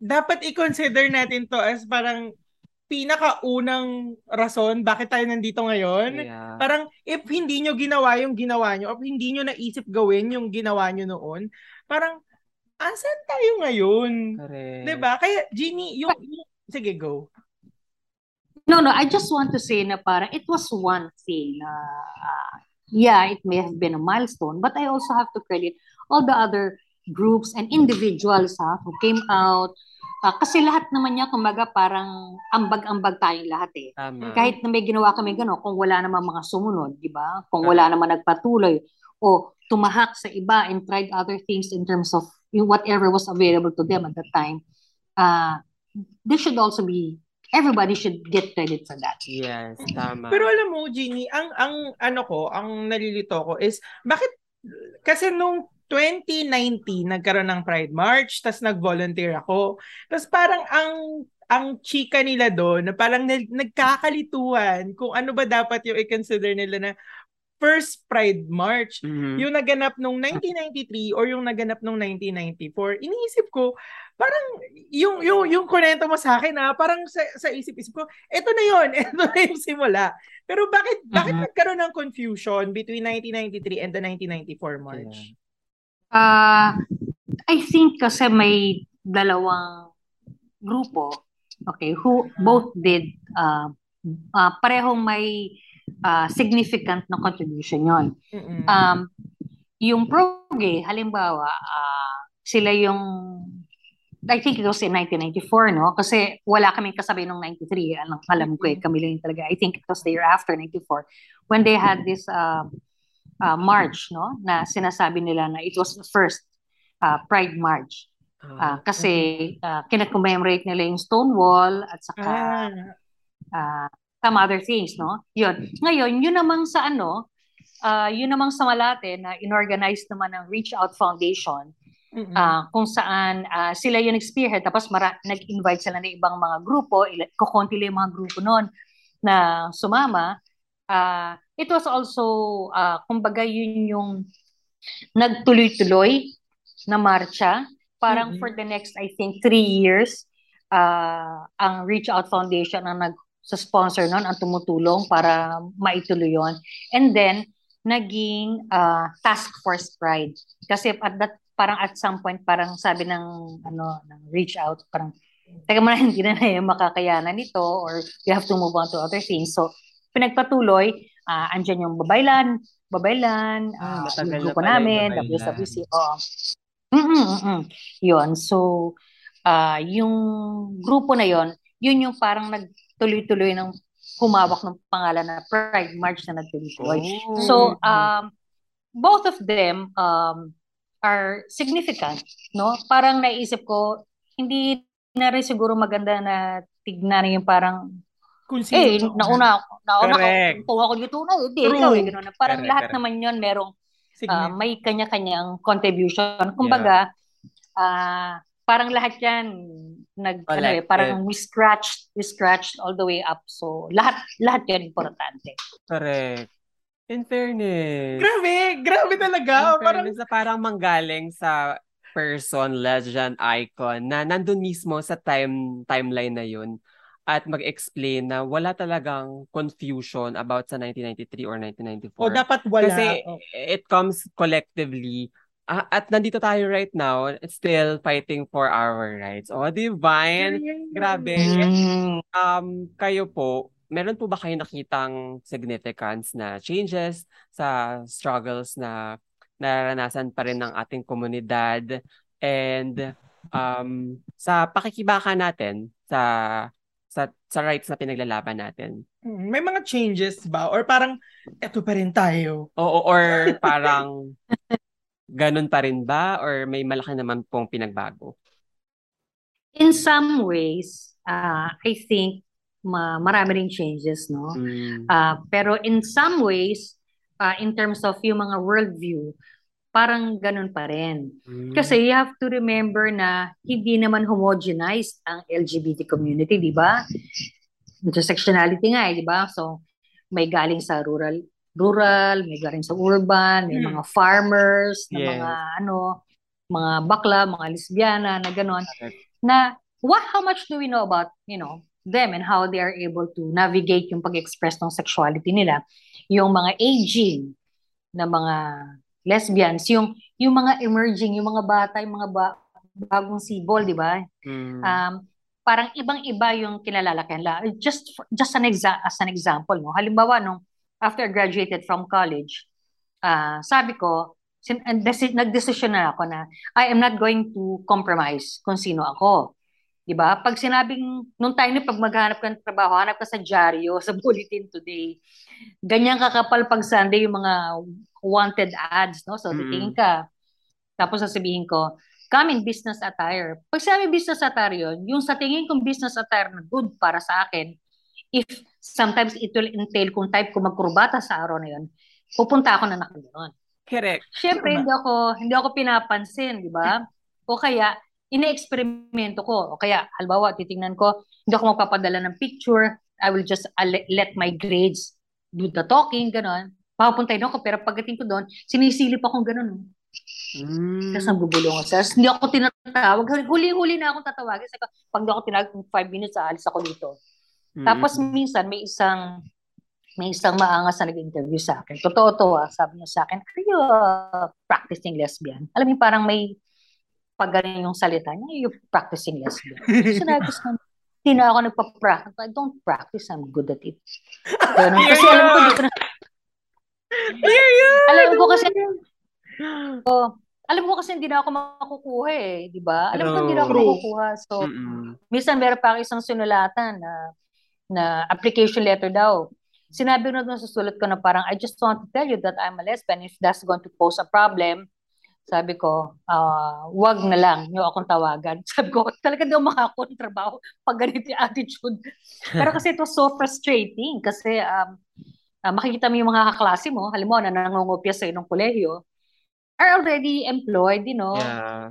dapat i-consider natin to as parang pinakaunang rason bakit tayo nandito ngayon. Yeah. Parang if hindi nyo ginawa yung ginawa nyo, or hindi nyo naisip gawin yung ginawa nyo noon, parang asan tayo ngayon? Correct. 'Di ba? Kaya Jeannie, yung, yung sige go. No, no, I just want to say na parang it was one thing. Uh, yeah, it may have been a milestone, but I also have to credit all the other groups and individuals ha, who came out. Uh, kasi lahat naman niya, kumbaga parang ambag-ambag tayong lahat eh. Tama. Kahit na may ginawa kami gano'n, kung wala naman mga sumunod, di ba? Kung wala naman nagpatuloy o tumahak sa iba and tried other things in terms of whatever was available to them at that time, uh, they should also be everybody should get credit for that. Yes, tama. Pero alam mo, Jeannie, ang ang ano ko, ang nalilito ko is bakit kasi nung 2019, nagkaroon ng Pride March, tapos nag-volunteer ako. Tapos parang ang ang chika nila doon, na parang nagkakalituhan kung ano ba dapat yung i-consider nila na first Pride March. Mm-hmm. Yung naganap nung 1993 or yung naganap nung 1994. Iniisip ko, parang yung yung yung kwento mo sa akin ha, parang sa, sa isip-isip ko, eto na yon, [laughs] eto na yung simula. Pero bakit mm-hmm. bakit nagkaroon ng confusion between 1993 and the 1994 March? Yeah. Uh, I think kasi may dalawang grupo, okay, who both did, uh, uh, parehong may uh, significant na contribution yon. Um, yung pro-gay, halimbawa, uh, sila yung, I think it was in 1994, no? Kasi wala kaming kasabay nung 93. Alam, alam ko eh, kami lang talaga. I think it was the year after 94 when they had this uh, uh, March, no? Na sinasabi nila na it was the first uh, Pride March. Uh, kasi uh, kinakommemorate nila yung Stonewall at saka uh, some other things, no? Yun. Ngayon, yun namang sa ano, uh, yun namang sa Malate na inorganize naman ng Reach Out Foundation mm-hmm. uh, kung saan uh, sila yung nag-spearhead tapos mara- nag-invite sila ng ibang mga grupo, il- kukunti lang yung mga grupo noon na sumama. Uh, it was also, uh, kumbaga yun yung nagtuloy-tuloy na marcha. Parang mm-hmm. for the next, I think, three years, uh, ang Reach Out Foundation ang nag sa sponsor noon ang tumutulong para maituloy yon. And then, naging uh, task force pride. Kasi at that, parang at some point, parang sabi ng, ano, ng reach out, parang, teka muna, [laughs] hindi na na yung makakayanan nito or you have to move on to other things. So, pinagpatuloy, uh, andyan yung babaylan, babaylan, uh, ah, yung grupo na namin, WSWC, oo. Mm-mm, mm-mm. Yun, so, uh, yung grupo na yon yun yung parang nagtuloy-tuloy ng humawak ng pangalan na Pride March na nagtuloy-tuloy. Oh. So, um, both of them, um, are significant, no? Parang naisip ko, hindi na rin siguro maganda na tignan yung parang Kung sino. eh, nauna ako, nauna Correct. ako, kung ako dito na, hindi, True. ikaw eh, ganun. Parang Correct, lahat correct. naman yun merong ah, may kanya-kanyang contribution. Kumbaga, ah parang lahat yan nag ano eh, parang we scratched we scratched all the way up. So lahat lahat yan importante. Correct. In fairness. grabe, grabe talaga. In Parang, na parang manggaling sa person, legend, icon na nandun mismo sa time timeline na yun at mag-explain na wala talagang confusion about sa 1993 or 1994. o dapat wala. Kasi Oh. it comes collectively. Ah, at nandito tayo right now, still fighting for our rights. Oh, divine. Grabe. Mm. Um, kayo po, meron po ba kayo nakitang significance na changes sa struggles na naranasan pa rin ng ating komunidad and um, sa pakikibaka natin sa sa sa rights na pinaglalaban natin? Mm, May mga changes ba? Or parang, eto pa rin tayo. Oo, or parang ganun pa rin ba? Or may malaki naman pong pinagbago? In some ways, uh, I think ma marami ring changes, no? Mm. Ah, pero in some ways, ah, in terms of yung mga worldview, parang ganun pa rin. Mm. Kasi you have to remember na hindi naman homogenized ang LGBT community, di ba? Intersectionality nga eh, di ba? So, may galing sa rural, rural, may galing sa urban, may Hmm. mga farmers, na Yes. mga ano, mga bakla, mga lesbiana, na gano'n. Na, what, how much do we know about, you know, them and how they are able to navigate yung pag-express ng sexuality nila. Yung mga aging na mga lesbians, yung yung mga emerging, yung mga bata, yung mga ba, bagong sibol, di ba? Mm. Um, parang ibang-iba yung kinalalakihan. Just for- just an exa- as an example, no. Halimbawa nung after I graduated from college, ah, sabi ko, sin- and desi- nagdesisyon na ako na I am not going to compromise kung sino ako. 'Di ba? Pag sinabing nung time na pag maghanap ka ng trabaho, hanap ka sa dyaryo, [laughs] sa bulletin today. Ganyan kakapal pag Sunday yung mga wanted ads, no? So Mm. titingin ka. Tapos sasabihin ko, come in business attire. Pag sabi business attire yun, yung sa tingin kong business attire na good para sa akin, if sometimes it will entail kung type ko magkurbata sa araw na yun, pupunta ako na nakaganon. Correct. Siyempre, hindi ako, hindi ako pinapansin, di ba? O kaya, ine-eksperimento ko. O kaya, halimbawa, titingnan ko, hindi ako magpapadala ng picture, I will just uh, let, my grades do the talking, gano'n. Papuntay doon ako, pero pagdating ko doon, sinisilip akong gano'n. Mm. Tapos nabubulong ako. Tapos hindi ako tinatawag. Huli-huli na akong tatawagin. Sabi ko, pag di ako tinawag five minutes, aalis ako dito. Mm. Tapos minsan may isang may isang maangas na nag-interview sa akin. Totoo to ah. Sabi niya sa akin, are you uh, practicing lesbian? Alam mo parang may pag ganun yung salita niya, are you practicing lesbian? Sinabi ko hindi na ako nagpa-practice. I don't practice. I'm good at it. Ganun. Kasi alam ko, di ko na, alam ko kasi, oh, alam ko kasi hindi na ako makukuha eh, di ba? Alam ko hindi na ako makukuha. So, Mm-mm. minsan meron pa ako isang sinulatan na na application letter daw. Sinabi ko na doon sa sulat ko na parang, I just want to tell you that I'm a lesbian. If that's going to pose a problem, sabi ko, ah, wag na lang nyo akong tawagan. [laughs] Sabi ko, talaga daw makakuha ng trabaho pag ganito yung attitude. Pero kasi it was so frustrating kasi um, ah, makikita mo yung mga kaklase mo, halimbawa na nangungopia sa ng kolehiyo, are already employed, you know, Yeah.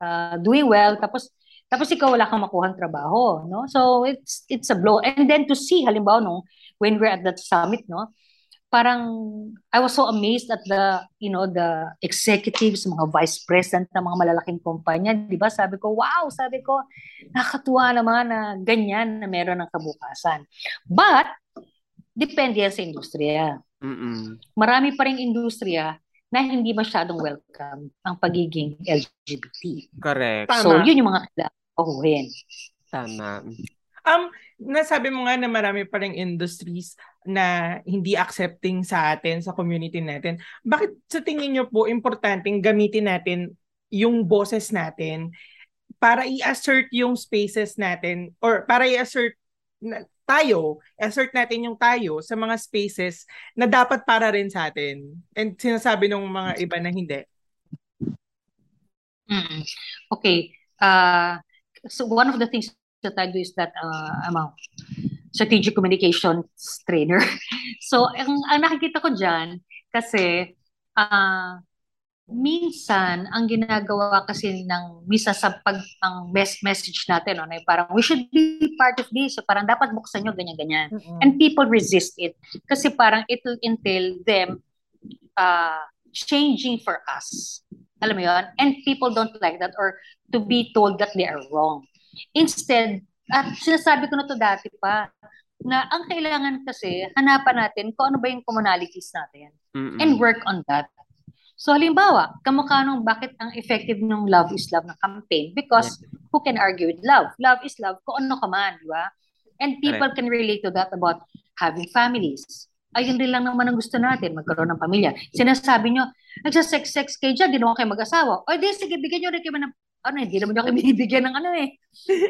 uh, doing well tapos tapos ikaw wala kang makuhang trabaho no? So it's it's a blow. And then to see halimbawa no when we're at that summit no parang I was so amazed at the you know the executives mga vice president ng mga malalaking kumpanya di ba? Sabi ko wow! Sabi ko nakakatuwa naman na ganyan na meron ng kabukasan. But depende yan sa industriya. Mm-mm. marami pa ring industriya na hindi masyadong welcome ang pagiging LGBT. Correct. Tama. So, yun yung mga kailangan pahuhin. Tama. Um, nasabi mo nga na marami pa ring industries na hindi accepting sa atin, sa community natin. Bakit sa tingin nyo po importanteng gamitin natin yung boses natin para i-assert yung spaces natin or para i-assert tayo, assert natin yung tayo sa mga spaces na dapat para rin sa atin. And sinasabi ng mga iba na hindi. Mm-mm. Okay. Uh, so one of the things that I do is that uh, I'm a strategic communications trainer. [laughs] so, ang, ang nakikita ko dyan, kasi uh, minsan, ang ginagawa kasi ng misa sa pag, ang best message natin, no, na parang, we should be part of this. So, parang dapat buksan nyo, ganyan-ganyan. Mm-hmm. And people resist it. Kasi parang it will entail them uh, changing for us. Alam mo yun? And people don't like that or to be told that they are wrong. Instead, at sinasabi ko na to dati pa, na ang kailangan kasi, hanapan natin kung ano ba yung commonalities natin. Mm-mm. And work on that. So halimbawa, kamukha nung bakit ang effective ng Love is Love na campaign? Because yeah. who can argue with love? Love is love kung ano ka man, di ba? And people Correct. can relate to that about having families. Ayun rin lang naman ang gusto natin, magkaroon ng pamilya. Sinasabi nyo, nagsa-sex-sex kayo dyan, di naman kayo mag-asawa. O di, sige, bigyan nyo rin kayo ng ano, hindi naman ako [laughs] binibigyan ng ano eh,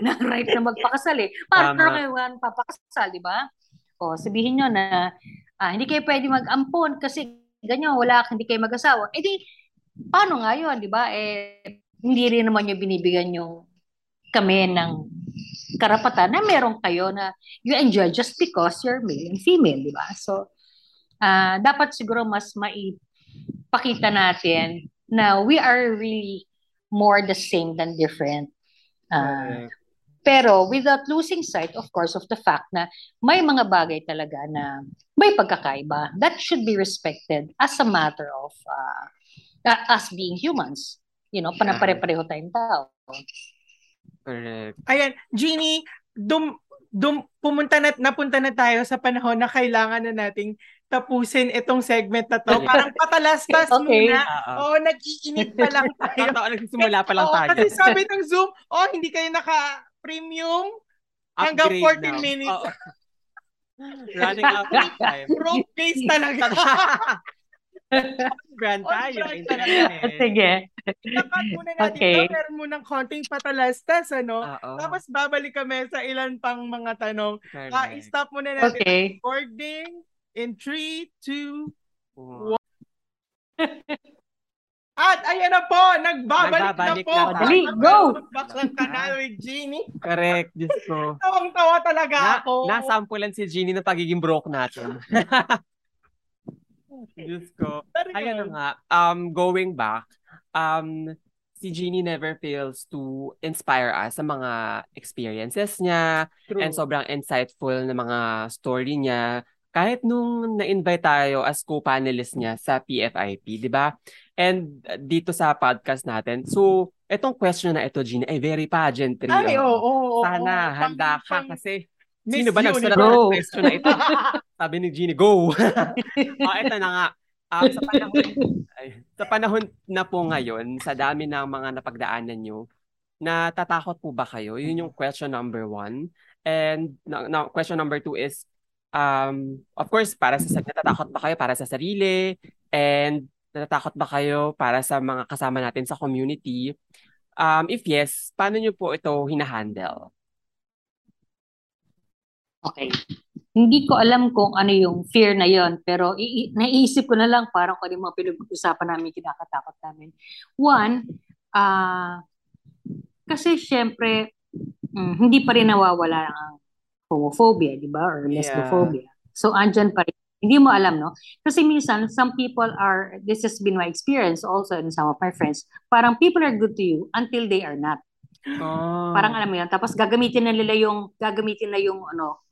ng right na magpakasal eh. Um, kayo papakasal, di ba? O, sabihin nyo na ah, hindi kayo pwede mag-ampon kasi ganyan, wala, hindi kayo mag-asawa. Eh di, paano nga yun, di ba? Eh, hindi rin naman yung binibigyan yung kami ng karapatan na meron kayo na you enjoy just because you're male and female, di ba? So, uh, dapat siguro mas maipakita natin na we are really more the same than different. Uh, pero without losing sight, of course, of the fact na may mga bagay talaga na may pagkakaiba that should be respected as a matter of uh, uh, us being humans. You know, panapare-pareho tayong tao. Correct. Ayan, Jeannie, dum, dum, pumunta na, napunta na tayo sa panahon na kailangan na nating tapusin itong segment na to. Parang patalastas [laughs] okay. muna. Oo, oh, nag-iinit pa lang [laughs] tayo. Totoo, nagsimula pa lang tayo. kasi sabi ng Zoom, oh, hindi kayo naka-premium hanggang 14 now. minutes. Oh. [laughs] Running out of time. Broke case talaga. [laughs] Brand tayo. Sige. Dapat muna natin okay. ito, meron munang konting patalastas, ano? Uh-oh. Tapos babalik kami sa ilan pang mga tanong. Uh, i-stop muna natin okay. recording in 3, 2, 1. At ayan na po, nagbabalik, nagbabalik na po. Na Dali, go! Baklang kanal with Jeannie. Correct, Diyos ko. Tawang-tawa talaga na, ako. Nasampulan si Jeannie ng pagiging broke natin. [laughs] Diyos ko. Ayan na nga, um, going back, um, si Jeannie never fails to inspire us sa mga experiences niya True. and sobrang insightful na mga story niya kahit nung na-invite tayo as co-panelist niya sa PFIP, di ba? And uh, dito sa podcast natin. So, etong question na ito, Jeannie, ay very pageantry. Ay, oo, oo, oo. Sana, oh, handa ka kasi Sino ba nagsulat ng question na ito? [laughs] Sabi ni Jeannie, go! [laughs] oh, ito na nga. Um, sa, panahon, ay, sa panahon na po ngayon, sa dami ng mga napagdaanan nyo, natatakot po ba kayo? Yun yung question number one. And na, na, question number two is, um, of course, para sa natatakot ba kayo para sa sarili and natatakot ba kayo para sa mga kasama natin sa community? Um, if yes, paano nyo po ito hinahandle? Okay. Hindi ko alam kung ano yung fear na yon pero i- naiisip ko na lang parang kung ano yung mga pinag-usapan namin, kinakatakot namin. One, uh, kasi syempre, mm, hindi pa rin nawawala ang homophobia, di ba? Or lesbophobia. Yeah. So, andyan pa rin. Hindi mo alam, no? Kasi minsan, some people are, this has been my experience also in some of my friends, parang people are good to you until they are not. Oh. Parang alam mo yun. Tapos gagamitin na nila yung, gagamitin na yung, ano,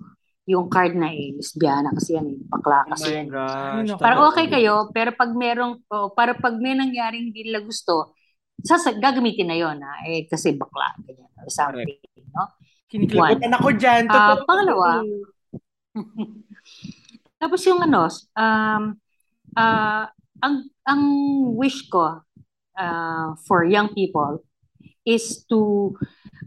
yung card na eh, lesbiana kasi yan, eh, bakla kasi oh yan. Gosh, parang okay kayo, pero pag merong, oh, para pag may nangyaring hindi nila gusto, sasa, gagamitin na yon ha, eh, kasi bakla, ganyan, or something, no? Kinikilabutan ako dyan. Uh, pangalawa, [laughs] tapos yung ano, um, uh, ang, ang wish ko uh, for young people is to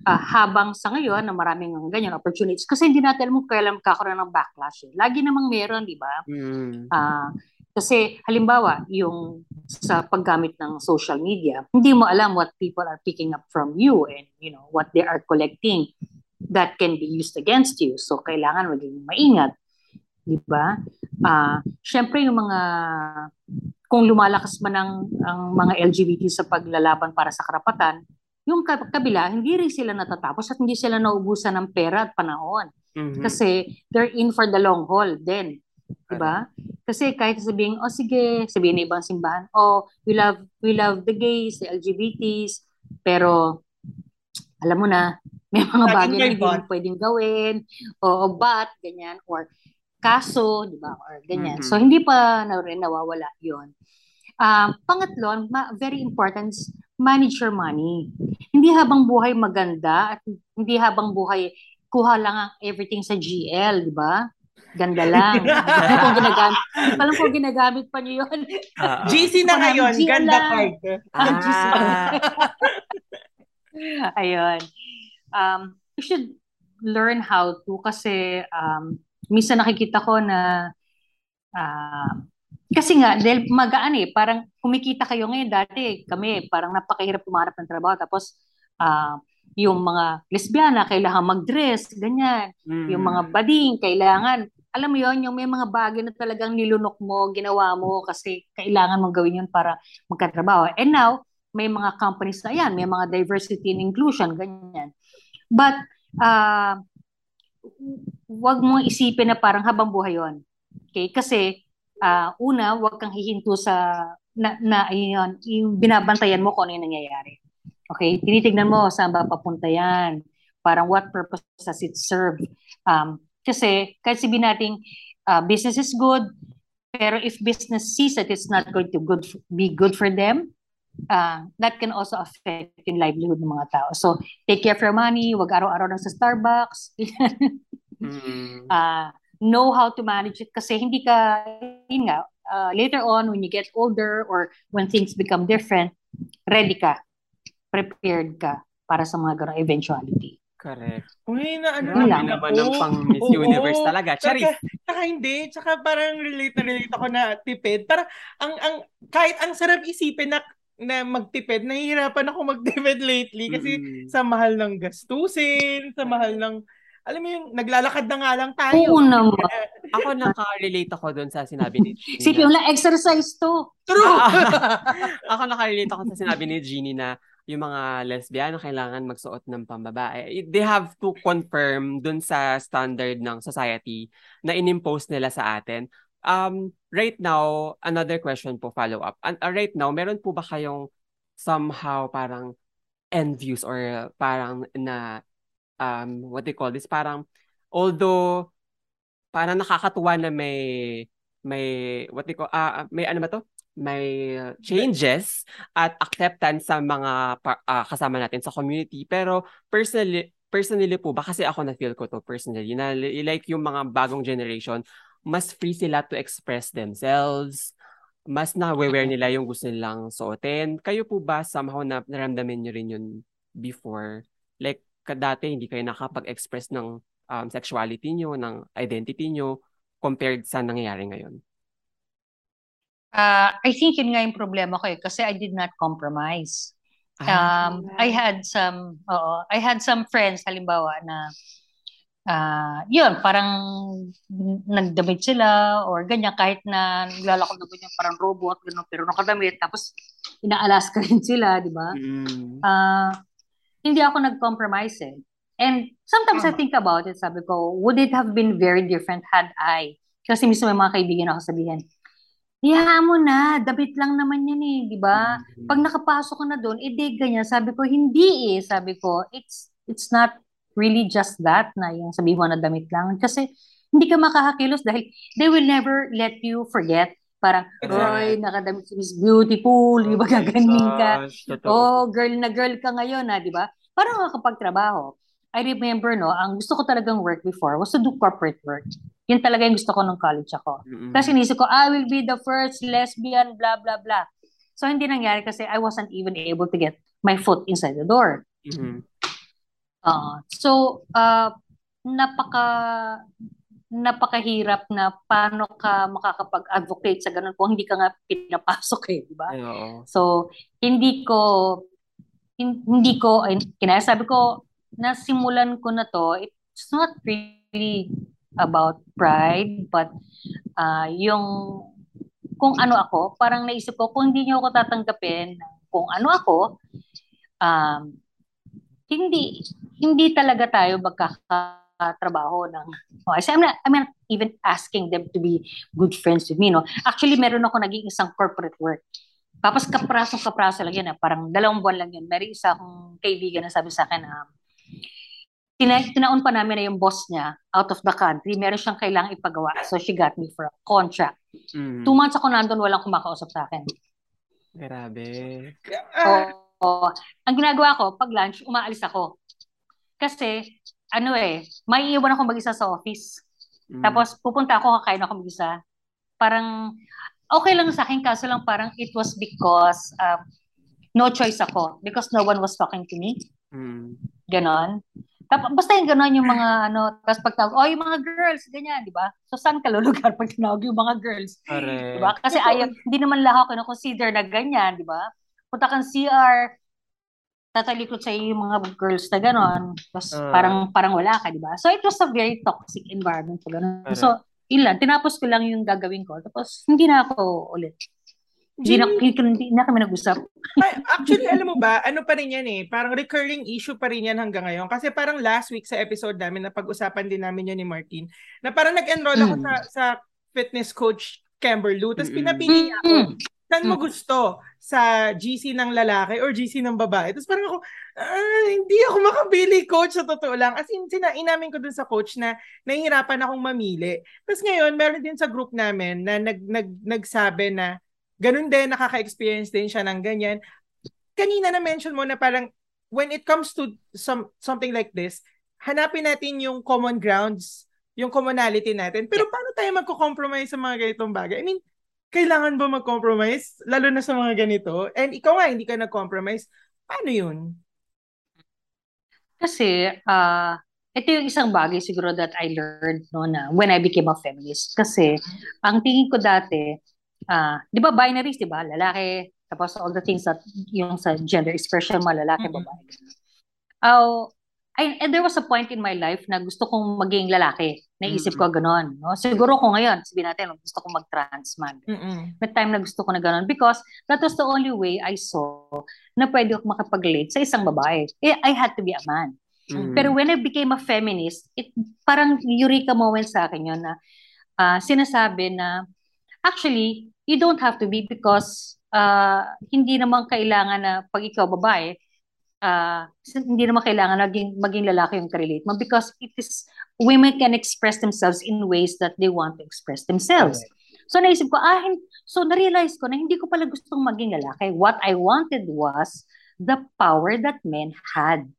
uh, habang sa ngayon na maraming ganyan opportunities kasi hindi natin alam kung kailan kakaroon ng backlash. Eh. Lagi namang meron, di ba? Mm. Uh, kasi halimbawa, yung sa paggamit ng social media, hindi mo alam what people are picking up from you and you know what they are collecting that can be used against you. So, kailangan maging maingat. di ba? Ah, syempre yung mga kung lumalakas man ang, ang mga LGBT sa paglalaban para sa karapatan, yung kabila, hindi rin sila natatapos at hindi sila naubusan ng pera at panahon. Mhm. Kasi they're in for the long haul din. Diba? Kasi kahit sabihin, oh sige, sabihin ng ibang simbahan, oh, we love, we love the gays, the LGBTs, pero alam mo na, may mga bagay na hindi mo pwedeng gawin, o, o but, ganyan, or kaso, di ba, or ganyan. Mhm. So, hindi pa na rin nawawala yon Um, pangatlo, ma- very important, manage your money. Hindi habang buhay maganda at hindi habang buhay kuha lang ang everything sa GL, di ba? Ganda lang. [laughs] Alam ko ginagamit, alam ko ginagamit pa niyo yun. Ah. GC na ngayon, GL ganda lang. card. Ah, GC. Ah. [laughs] Ayun. Um, you should learn how to kasi um, minsan nakikita ko na ah, kasi nga, dahil magaan eh, parang kumikita kayo ngayon dati, kami, parang napakahirap pumarap ng trabaho. Tapos, ah, yung mga lesbiana, kailangan mag-dress, ganyan. Mm. Yung mga bading, kailangan, alam mo yon yung may mga bagay na talagang nilunok mo, ginawa mo, kasi kailangan mong gawin yun para magkatrabaho. And now, may mga companies na yan, may mga diversity and inclusion, ganyan. But, ah, wag mong isipin na parang habang buhay yon. Okay? Kasi, ah, una, wag kang hihinto sa, na, na ayun, yung binabantayan mo kung ano yung nangyayari. Okay? Tinitignan mo saan ba papunta yan. Parang what purpose does it serve? Um, kasi, kahit sabihin natin, uh, business is good, pero if business sees that it's not going to good be good for them, uh, that can also affect yung livelihood ng mga tao. So, take care of your money, wag araw-araw lang sa Starbucks. [laughs] Mm. uh, know how to manage it kasi hindi ka, yun nga, uh, later on when you get older or when things become different, ready ka, prepared ka para sa mga ganong eventuality. Correct. Uy, na ano lang. naman naman ng pang Miss Oo. Universe talaga. Charis. Tsaka, tsaka hindi. Tsaka parang relate na relate ako na tipid. Para ang, ang, kahit ang sarap isipin na na magtipid, nahihirapan ako magtipid lately kasi Mm-mm. sa mahal ng gastusin, sa mahal ng, alam mo yung, naglalakad na nga lang tayo. Oo naman. Ako naka-relate ako doon sa sinabi ni Jeannie. Mo lang, exercise to. True! [laughs] ako naka-relate ako sa sinabi ni Jeannie na yung mga lesbiano kailangan magsuot ng pambabae. They have to confirm dun sa standard ng society na inimpose nila sa atin. Um, right now, another question po, follow-up. Uh, right now, meron po ba kayong somehow parang envious or parang na um, what they call this? Parang, although parang nakakatuwa na may may what they call ah, may ano ba to? May uh, changes at acceptance sa mga ah, kasama natin sa community pero personally personally po ba kasi ako na feel ko to personally na li- like yung mga bagong generation mas free sila to express themselves mas na-aware nila yung gusto nilang suotin. Kayo po ba somehow na naramdaman nyo rin yun before? Like, dati hindi kayo nakapag-express ng um, sexuality nyo, ng identity nyo, compared sa nangyayari ngayon? Uh, I think yun nga yung problema ko eh, kasi I did not compromise. Um, I had some, oo, I had some friends, halimbawa, na, ah, yun, parang nagdamit sila or ganyan, kahit na naglalakad na ganyan, parang robot, gano'n, pero nakadamit, tapos inaalas ka [laughs] rin sila, di ba? Mm. Ah, hindi ako nag-compromise eh. And sometimes I Tama. think about it, sabi ko, would it have been very different had I? Kasi mismo may mga kaibigan ako sabihin, Hayaan mo na, damit lang naman yan eh, di ba? Pag nakapasok ka na doon, eh di ganyan. Sabi ko, hindi eh. Sabi ko, it's it's not really just that na yung sabi mo na damit lang. Kasi hindi ka makakakilos dahil they will never let you forget. Parang, Correct. oy, nakadamit si Miss Beautiful, di ba gaganin ka? Oh, girl na girl ka ngayon, ha, di ba? Parang makakapagtrabaho. I remember, no, ang gusto ko talagang work before was to do corporate work. Yun talaga yung gusto ko nung college ako. Mm-mm. Kasi inisip ko, I will be the first lesbian, blah, blah, blah. So, hindi nangyari kasi I wasn't even able to get my foot inside the door. Mhm. Uh, so, uh, napaka napakahirap na paano ka makakapag-advocate sa ganun kung hindi ka nga pinapasok eh, di ba? Oo. So, hindi ko, hin- hindi ko, ay, kinasabi ko, nasimulan ko na to, it's not really about pride, but uh, yung kung ano ako, parang naisip ko, kung hindi niyo ako tatanggapin kung ano ako, um, hindi hindi talaga tayo magkakatrabaho ng oh, so I'm not, I'm not even asking them to be good friends with me no actually meron ako naging isang corporate work tapos kaprasong kapraso lang yun, ah. parang dalawang buwan lang yun. Meron isa akong kaibigan na sabi sa akin na um, tina- tinaon pa namin na yung boss niya out of the country, meron siyang kailangang ipagawa. So she got me for a contract. Mm. Two months ako nandun, walang kumakausap sa akin. Grabe. Oo. Ang ginagawa ko, pag lunch, umaalis ako. Kasi, ano eh, may iwan ako mag-isa sa office. Mm. Tapos, pupunta ako, kakain ako mag-isa. Parang, okay lang sa akin, kaso lang parang it was because uh, no choice ako. Because no one was talking to me. Mm. Ganon. Tapos, basta yung gano'n yung mga [clears throat] ano, tapos pag tawag, oh, yung mga girls, ganyan, di ba? So, saan ka lulugar [laughs] pag tinawag yung mga girls? Di ba? Kasi ayaw, hindi naman lahat ako consider na ganyan, di ba? Punta kang CR, tatalikod sa yung mga girls na gano'n, tapos uh, parang, parang wala ka, di ba? So, it was a very toxic environment. So, ganun. So, ilan, tinapos ko lang yung gagawin ko. Tapos, hindi na ako ulit. Hindi na, hindi na kami nag-usap. [laughs] Actually, alam mo ba, ano pa rin yan eh, parang recurring issue pa rin yan hanggang ngayon. Kasi parang last week sa episode namin, na pag-usapan din namin yun ni Martin, na parang nag-enroll ako mm. sa, sa fitness coach Camberloo, tapos pinapili niya ako, saan mo gusto? Sa GC ng lalaki or GC ng babae? Tapos parang ako, ah, hindi ako makabili, coach, sa totoo lang. As in, sina, inamin ko dun sa coach na nahihirapan akong mamili. Tapos ngayon, meron din sa group namin na nag, nag, nagsabi na ganun din, nakaka-experience din siya ng ganyan. Kanina na-mention mo na parang when it comes to some something like this, hanapin natin yung common grounds, yung commonality natin. Pero paano tayo magko-compromise sa mga ganitong bagay? I mean, kailangan ba mag-compromise? Lalo na sa mga ganito. And ikaw nga, hindi ka nag-compromise. Paano yun? Kasi, uh, ito yung isang bagay siguro that I learned no, na when I became a feminist. Kasi, ang tingin ko dati, uh, di ba binaries, di ba? Lalaki, tapos all the things that yung sa gender expression mo, lalaki, mm-hmm. babae. Oh, I, and there was a point in my life na gusto kong maging lalaki. Naisip mm-hmm. ko gano'n. No? Siguro ko ngayon, sabihin natin, gusto kong mag-trans man. Mm-hmm. May time na gusto ko na gano'n because that was the only way I saw na pwede ako makapag-relate sa isang babae. Eh, I had to be a man. Mm-hmm. Pero when I became a feminist, it parang eureka moment sa akin yun na uh, sinasabi na actually, you don't have to be because uh, hindi naman kailangan na pag ikaw babae, uh, hindi naman kailangan maging, maging lalaki yung karelate mo because it is, women can express themselves in ways that they want to express themselves. Okay. So naisip ko, ah, so na-realize ko na hindi ko pala gustong maging lalaki. What I wanted was the power that men had.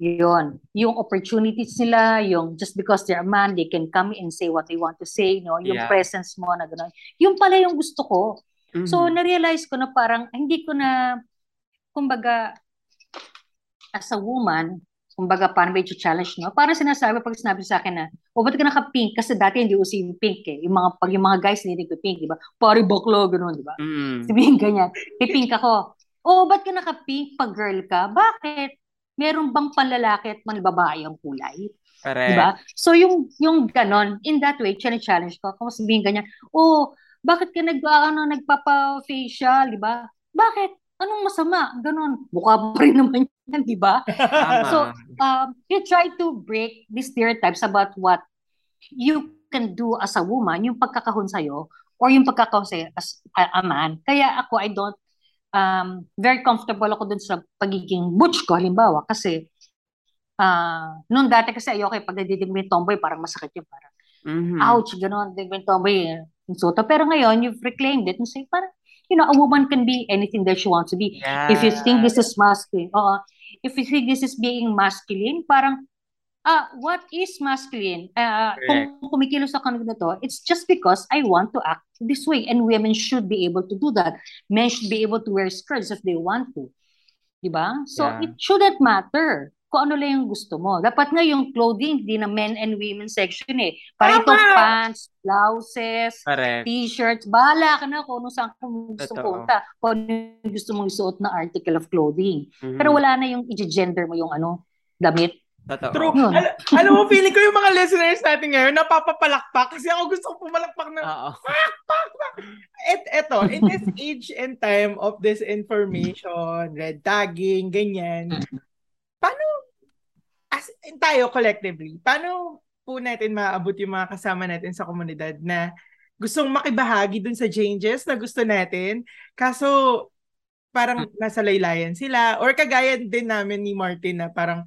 Yun. Yung opportunities nila, yung just because they're a man, they can come and say what they want to say, no? Yung yeah. presence mo na gano'n. Yung pala yung gusto ko. Mm-hmm. So, na-realize ko na parang, hindi ko na, kumbaga, as a woman, kumbaga, paano ba i-challenge, no? Parang sinasabi, pag sinabi sa akin na, o, oh, ba't ka naka-pink? Kasi dati hindi uso yung pink, eh. Yung mga, pag yung mga guys hindi ko pink, di ba? Pari baklo, gano'n, di ba? Mm. Sabihin ganyan. Pipink ako. O, oh, ba't ka naka-pink pag girl ka? Bakit? Meron bang panlalaki at panbabae ang kulay? Correct. Diba? So yung yung ganon, in that way, challenge ko. Kung sabihin ganyan, oh, bakit ka nag, ano, nagpapa-facial, di ba? Bakit? Anong masama? Ganon. Mukha pa rin naman yan, di ba? so, um, you try to break the stereotypes about what you can do as a woman, yung pagkakahon sa'yo, or yung pagkakahon sa'yo as a, a man. Kaya ako, I don't, um, very comfortable ako dun sa pagiging butch ko, halimbawa, kasi, uh, noon dati kasi ayoko eh, pag nadidig tomboy, parang masakit yun, parang, mm-hmm. ouch, ganon, didig tomboy, insulto. Pero ngayon, you've reclaimed it, and say, parang, you know, a woman can be anything that she wants to be. Yeah. If you think this is masculine, uh, if you think this is being masculine, parang, uh, what is masculine? Uh, kung kumikilos ako na to, it's just because I want to act this way. And women should be able to do that. Men should be able to wear skirts if they want to. Diba? So, yeah. it shouldn't matter kung ano lang yung gusto mo. Dapat nga yung clothing, hindi na men and women section eh. Para ito pants, blouses, Correct. t-shirts, bahala ka na kung ano saan kung gusto Totoo. punta. Kung ano gusto mong isuot na article of clothing. Mm-hmm. Pero wala na yung i-gender mo yung ano, damit. Totoo. True. Yun. Al- alam mo, feeling ko yung mga listeners natin ngayon napapapalakpak kasi ako gusto ko pumalakpak ng Oo. Et, eto, in this [laughs] age and time of disinformation, red tagging, ganyan, paano, as, tayo collectively, paano po natin maaabot yung mga kasama natin sa komunidad na gustong makibahagi dun sa changes na gusto natin, kaso parang nasa laylayan sila, or kagaya din namin ni Martin na parang,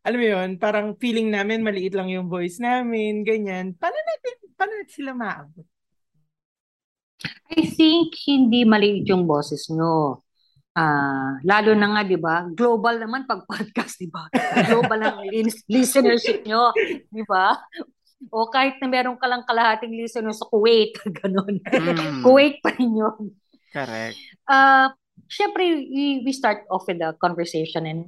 alam mo yun, parang feeling namin maliit lang yung voice namin, ganyan. Paano natin, paano natin sila maaabot? I think hindi maliit yung boses nyo. Ah, lalo na nga, di ba? Global naman pag [laughs] podcast, di ba? Global ang listenership nyo, di ba? O kahit na meron ka lang kalahating listener sa Kuwait, [laughs] ganun. Mm. Kuwait pa rin yun. Correct. Uh, Siyempre, we, we start off with a conversation and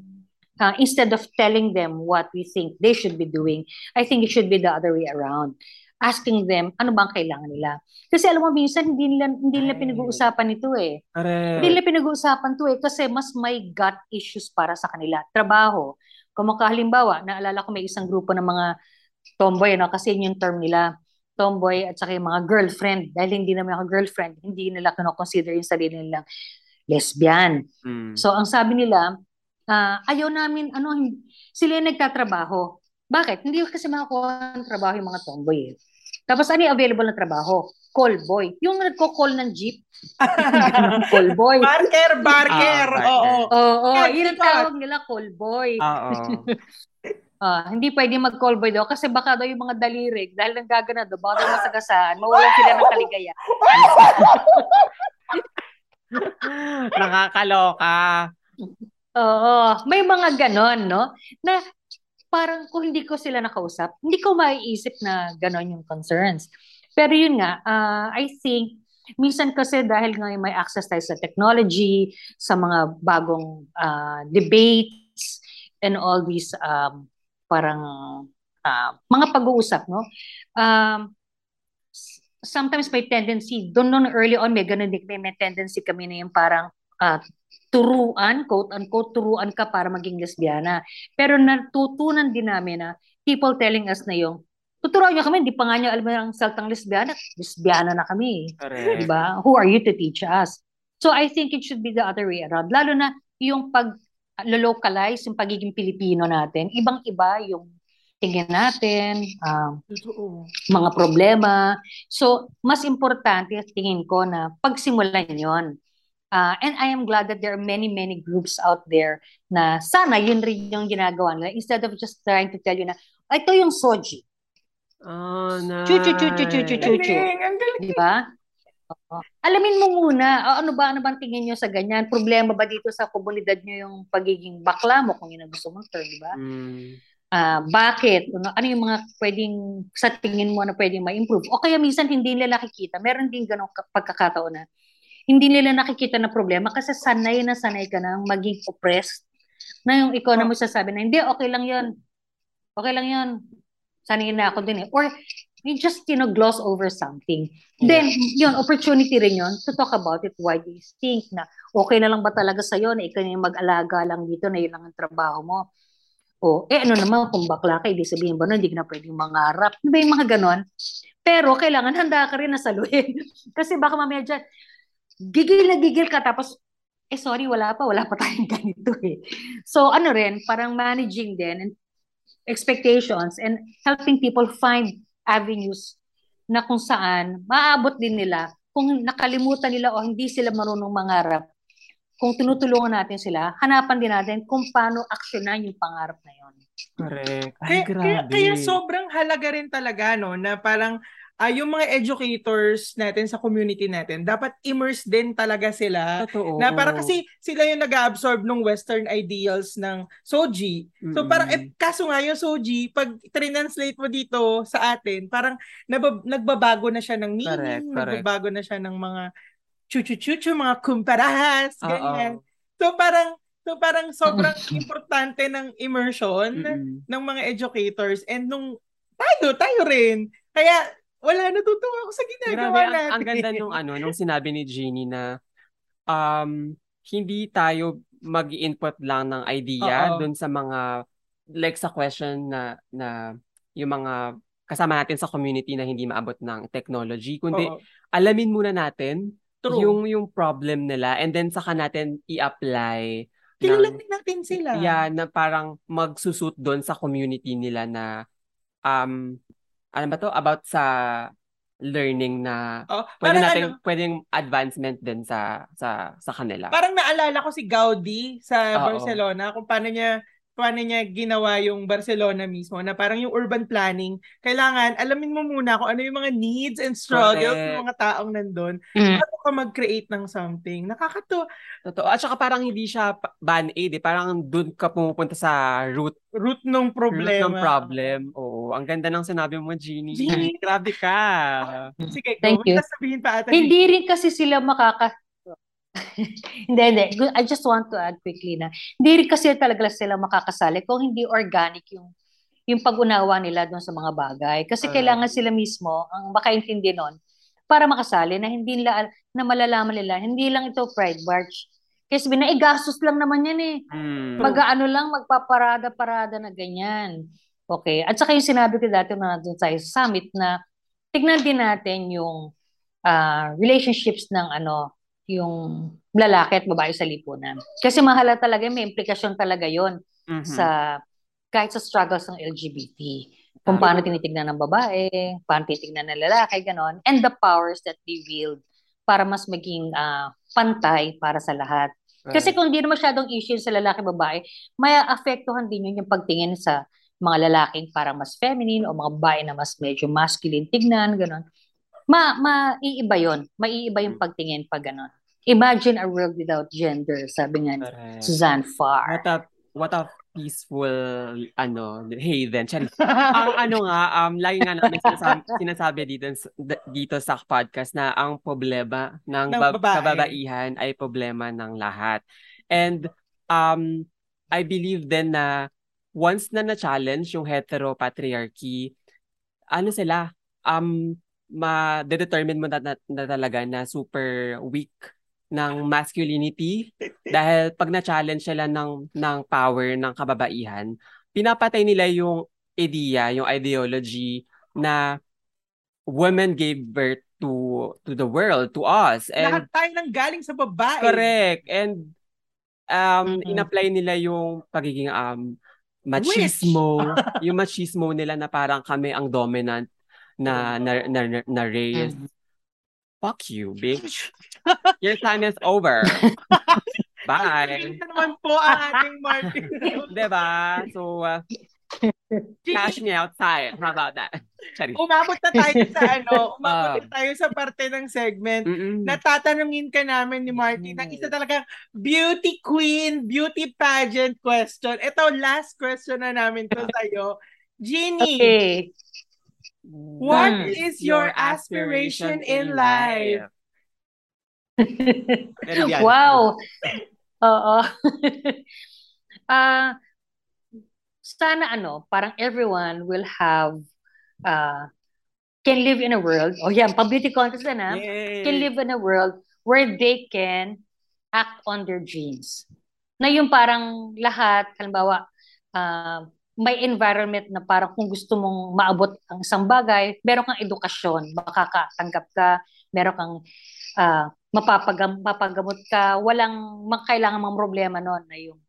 uh, instead of telling them what we think they should be doing, I think it should be the other way around. Asking them, ano bang kailangan nila? Kasi alam mo, minsan hindi nila, hindi nila pinag-uusapan ito eh. Correct. Hindi nila pinag-uusapan to eh kasi mas may gut issues para sa kanila. Trabaho. Kung halimbawa, naalala ko may isang grupo ng mga tomboy, no? kasi yun yung term nila, tomboy at saka yung mga girlfriend. Dahil hindi naman ako girlfriend, hindi nila kinoconsider yung sarili nilang lesbian. Mm. So, ang sabi nila, ah, ayaw namin, ano, sila yung nagtatrabaho. Bakit? Hindi kasi makakuha ng trabaho yung mga tomboy eh. Tapos ano yung available na trabaho? Call boy. Yung nagko-call ng jeep. [laughs] call boy. Barker, barker. Ah, barker. Oo. Oo, Yeah, yun ang tawag nila call boy. Oo. [laughs] Ah, hindi pwede mag-call boy daw kasi baka daw yung mga dalirig dahil nang gagana daw, baka daw masagasaan, mawalan sila ng kaligaya. [laughs] Nakakaloka. Oo, may mga ganon, no? Na parang kung hindi ko sila nakausap, hindi ko maiisip na ganon yung concerns. Pero yun nga, ah, I think, minsan kasi dahil nga may access tayo sa technology, sa mga bagong ah, debates, and all these um, parang ah, mga pag-uusap, no? Um, sometimes may tendency, doon noon early on, may ganun may, may tendency kami na yung parang ah, turuan, quote-unquote, turuan ka para maging lesbiana. Pero natutunan din namin na people telling us na yung, tuturuan niyo kami, hindi pa nga niyo alam ang saltang lesbiana, lesbiana na kami. Correct. Di ba? Who are you to teach us? So I think it should be the other way around. Lalo na yung pag localize yung pagiging Pilipino natin, ibang-iba yung tingin natin, um, mga problema. So, mas importante tingin ko na pagsimulan yon. Ah, and I am glad that there are many, many groups out there na sana yun rin yung ginagawa nila. Instead of just trying to tell you na, "Ah, ito yung soji. Oh, nice. Chu, chu, chu, chu, chu, chu. Di ba? Alamin mo muna, ano ba, ano bang tingin nyo sa ganyan? Problema ba dito sa komunidad nyo yung pagiging bakla mo kung yun ang gusto mong term, di ba? Mm. Ah, bakit? Ano, ano yung mga pwedeng sa tingin mo na pwedeng ma-improve? O kaya minsan hindi nila nakikita. Meron din ganong ka- pagkakataon na hindi nila nakikita na problema kasi sanay na sanay ka na maging oppressed na yung ikaw na mo sasabi na hindi, okay lang yun. Okay lang yun. Sanay na ako din eh. Or you just, you know, gloss over something. Then, yun, opportunity rin yun to talk about it. Why do you think na okay na lang ba talaga sa'yo na ikaw yung mag-alaga lang dito na yun lang ang trabaho mo? O, eh ano naman kung bakla ka, ibig sabihin ba no, hindi na pwedeng mangarap. Di ba yung mga ganon? Pero kailangan handa ka rin na saluhin. [laughs] Kasi baka mamaya dyan, gigil na gigil ka tapos, eh sorry, wala pa, wala pa tayong [laughs] ganito eh. So ano rin, parang managing din and expectations and helping people find avenues na kung saan maaabot din nila kung nakalimutan nila o hindi sila marunong mangarap kung tinutulungan natin sila, hanapan din natin kung paano aksyonan yung pangarap na yon. Correct. Ay, Kaya, kaya, grabe. kaya sobrang halaga rin talaga, no, na parang ah, yung mga educators natin sa community natin, dapat immerse din talaga sila. Totoo. Na para kasi sila yung nag-absorb ng western ideals ng Soji. So Mm-mm. parang, eh, kaso nga yung Soji, pag translate mo dito sa atin, parang nabab- nagbabago na siya ng meaning, Correct, correct. nagbabago na siya ng mga chuchu-chuchu, mga kumparahas, Oo. ganyan. So parang, so parang sobrang [laughs] importante ng immersion Mm-mm. ng mga educators and nung tayo, tayo rin. Kaya wala natutuwa ako sa ginagawa Grabe, ang, natin. ang ganda nung ano, nung sinabi ni Jeannie na um, hindi tayo mag input lang ng idea Oo. dun sa mga like sa question na na yung mga kasama natin sa community na hindi maabot ng technology, kundi Oo. alamin muna natin True. yung yung problem nila and then saka natin i-apply ng, Kilalanin natin sila. yeah, na parang magsusut doon sa community nila na um ano ba to about sa learning na Oh, pwede natin ano, pwedeng advancement din sa sa sa kanila. Parang naalala ko si Gaudi sa Oo. Barcelona kung paano niya paano niya ginawa yung Barcelona mismo na parang yung urban planning, kailangan alamin mo muna kung ano yung mga needs and struggles ng Correct. mga taong nandun Mm. bago ka mag-create ng something. Nakakatuwa. Totoo. At saka parang hindi siya band-aid eh. Parang doon ka pumupunta sa root, Root ng root problema. ng problem. Oo. Ang ganda ng sinabi mo, Jeannie. Jeannie. [laughs] Grabe ka. Sige, Thank go. you. Pa ata. Hindi rin kasi sila makaka... [laughs] hindi, hindi. I just want to add quickly na hindi rin kasi talaga sila makakasali kung hindi organic yung yung pag-unawa nila doon sa mga bagay. Kasi Ah. kailangan sila mismo ang makaintindi nun para makasali na hindi nila na malalaman nila, hindi lang ito pride march. Kasi sabi na, eh, gastos lang naman yan eh. Hmm. Mag-ano lang, magpaparada-parada na ganyan. Okay. At saka yung sinabi ko dati na tayo sa summit na tignan din natin yung ah, relationships ng ano, yung lalaki at babae sa lipunan. Kasi mahala talaga, may implikasyon talaga yon Mhm. sa kahit sa struggles ng LGBT. Kung paano tinitignan ng babae, paano tinitignan ng lalaki, ganon. And the powers that they wield para mas maging ah, pantay para sa lahat. Kasi kung hindi na masyadong issue sa lalaki-babae, may apektuhan din yun yung pagtingin sa mga lalaking parang mas feminine o mga babae na mas medyo masculine tignan, gano'n. Ma, maiiba yun. Maiiba yung pagtingin pag gano'n. Imagine a world without gender, sabi nga ni Correct. Suzanne Farr. What a, what a peaceful, ano, haven. Char- ang ano nga, um, lagi nga namin sinasabi, sinasabi dito, dito sa podcast na ang problema ng, Ng bab- babae. kababaihan ay problema ng lahat. And um, I believe din na once na na-challenge yung heteropatriarchy, ano sila, um, ma-determine mo na, na, na talaga na super weak ng masculinity dahil pag na-challenge sila ng, ng power ng kababaihan, pinapatay nila yung idea, yung ideology na women gave birth to to the world, to us. Lahat And tayo nang galing sa babae. correct. And um, Mhm. in-apply nila yung pagiging um, machismo, [laughs] yung machismo nila na parang kami ang dominant na na, na, na, na race. Mhm. Fuck you, [laughs] bitch. Your time is over. [laughs] Bye. Ito naman po ang ating Martin. [laughs] Diba? So, uh, cash me outside. How about that? Sorry. Umabot na tayo sa ano, umabot Ah. na tayo sa parte ng segment Mm-mm. natatanungin ka namin ni Martin ng isa talagang beauty queen, beauty pageant question. Ito, last question na namin to sa'yo. Jeannie, Okay. What Hmm. is your aspiration in life? Very bien. [laughs] Wow. Oo. [laughs] Ah, [laughs] sana ano, parang everyone will have uh, can live in a world. Oh, yan, pa-beauty contest na na. Can live in a world where they can act on their dreams. Na yung parang lahat, halimbawa, ah, may environment na parang kung gusto mong maabot ang isang bagay, meron kang edukasyon, makakatanggap ka, meron kang ah, mapapagam, mapagamot ka, walang kailangan mga problema noon na yung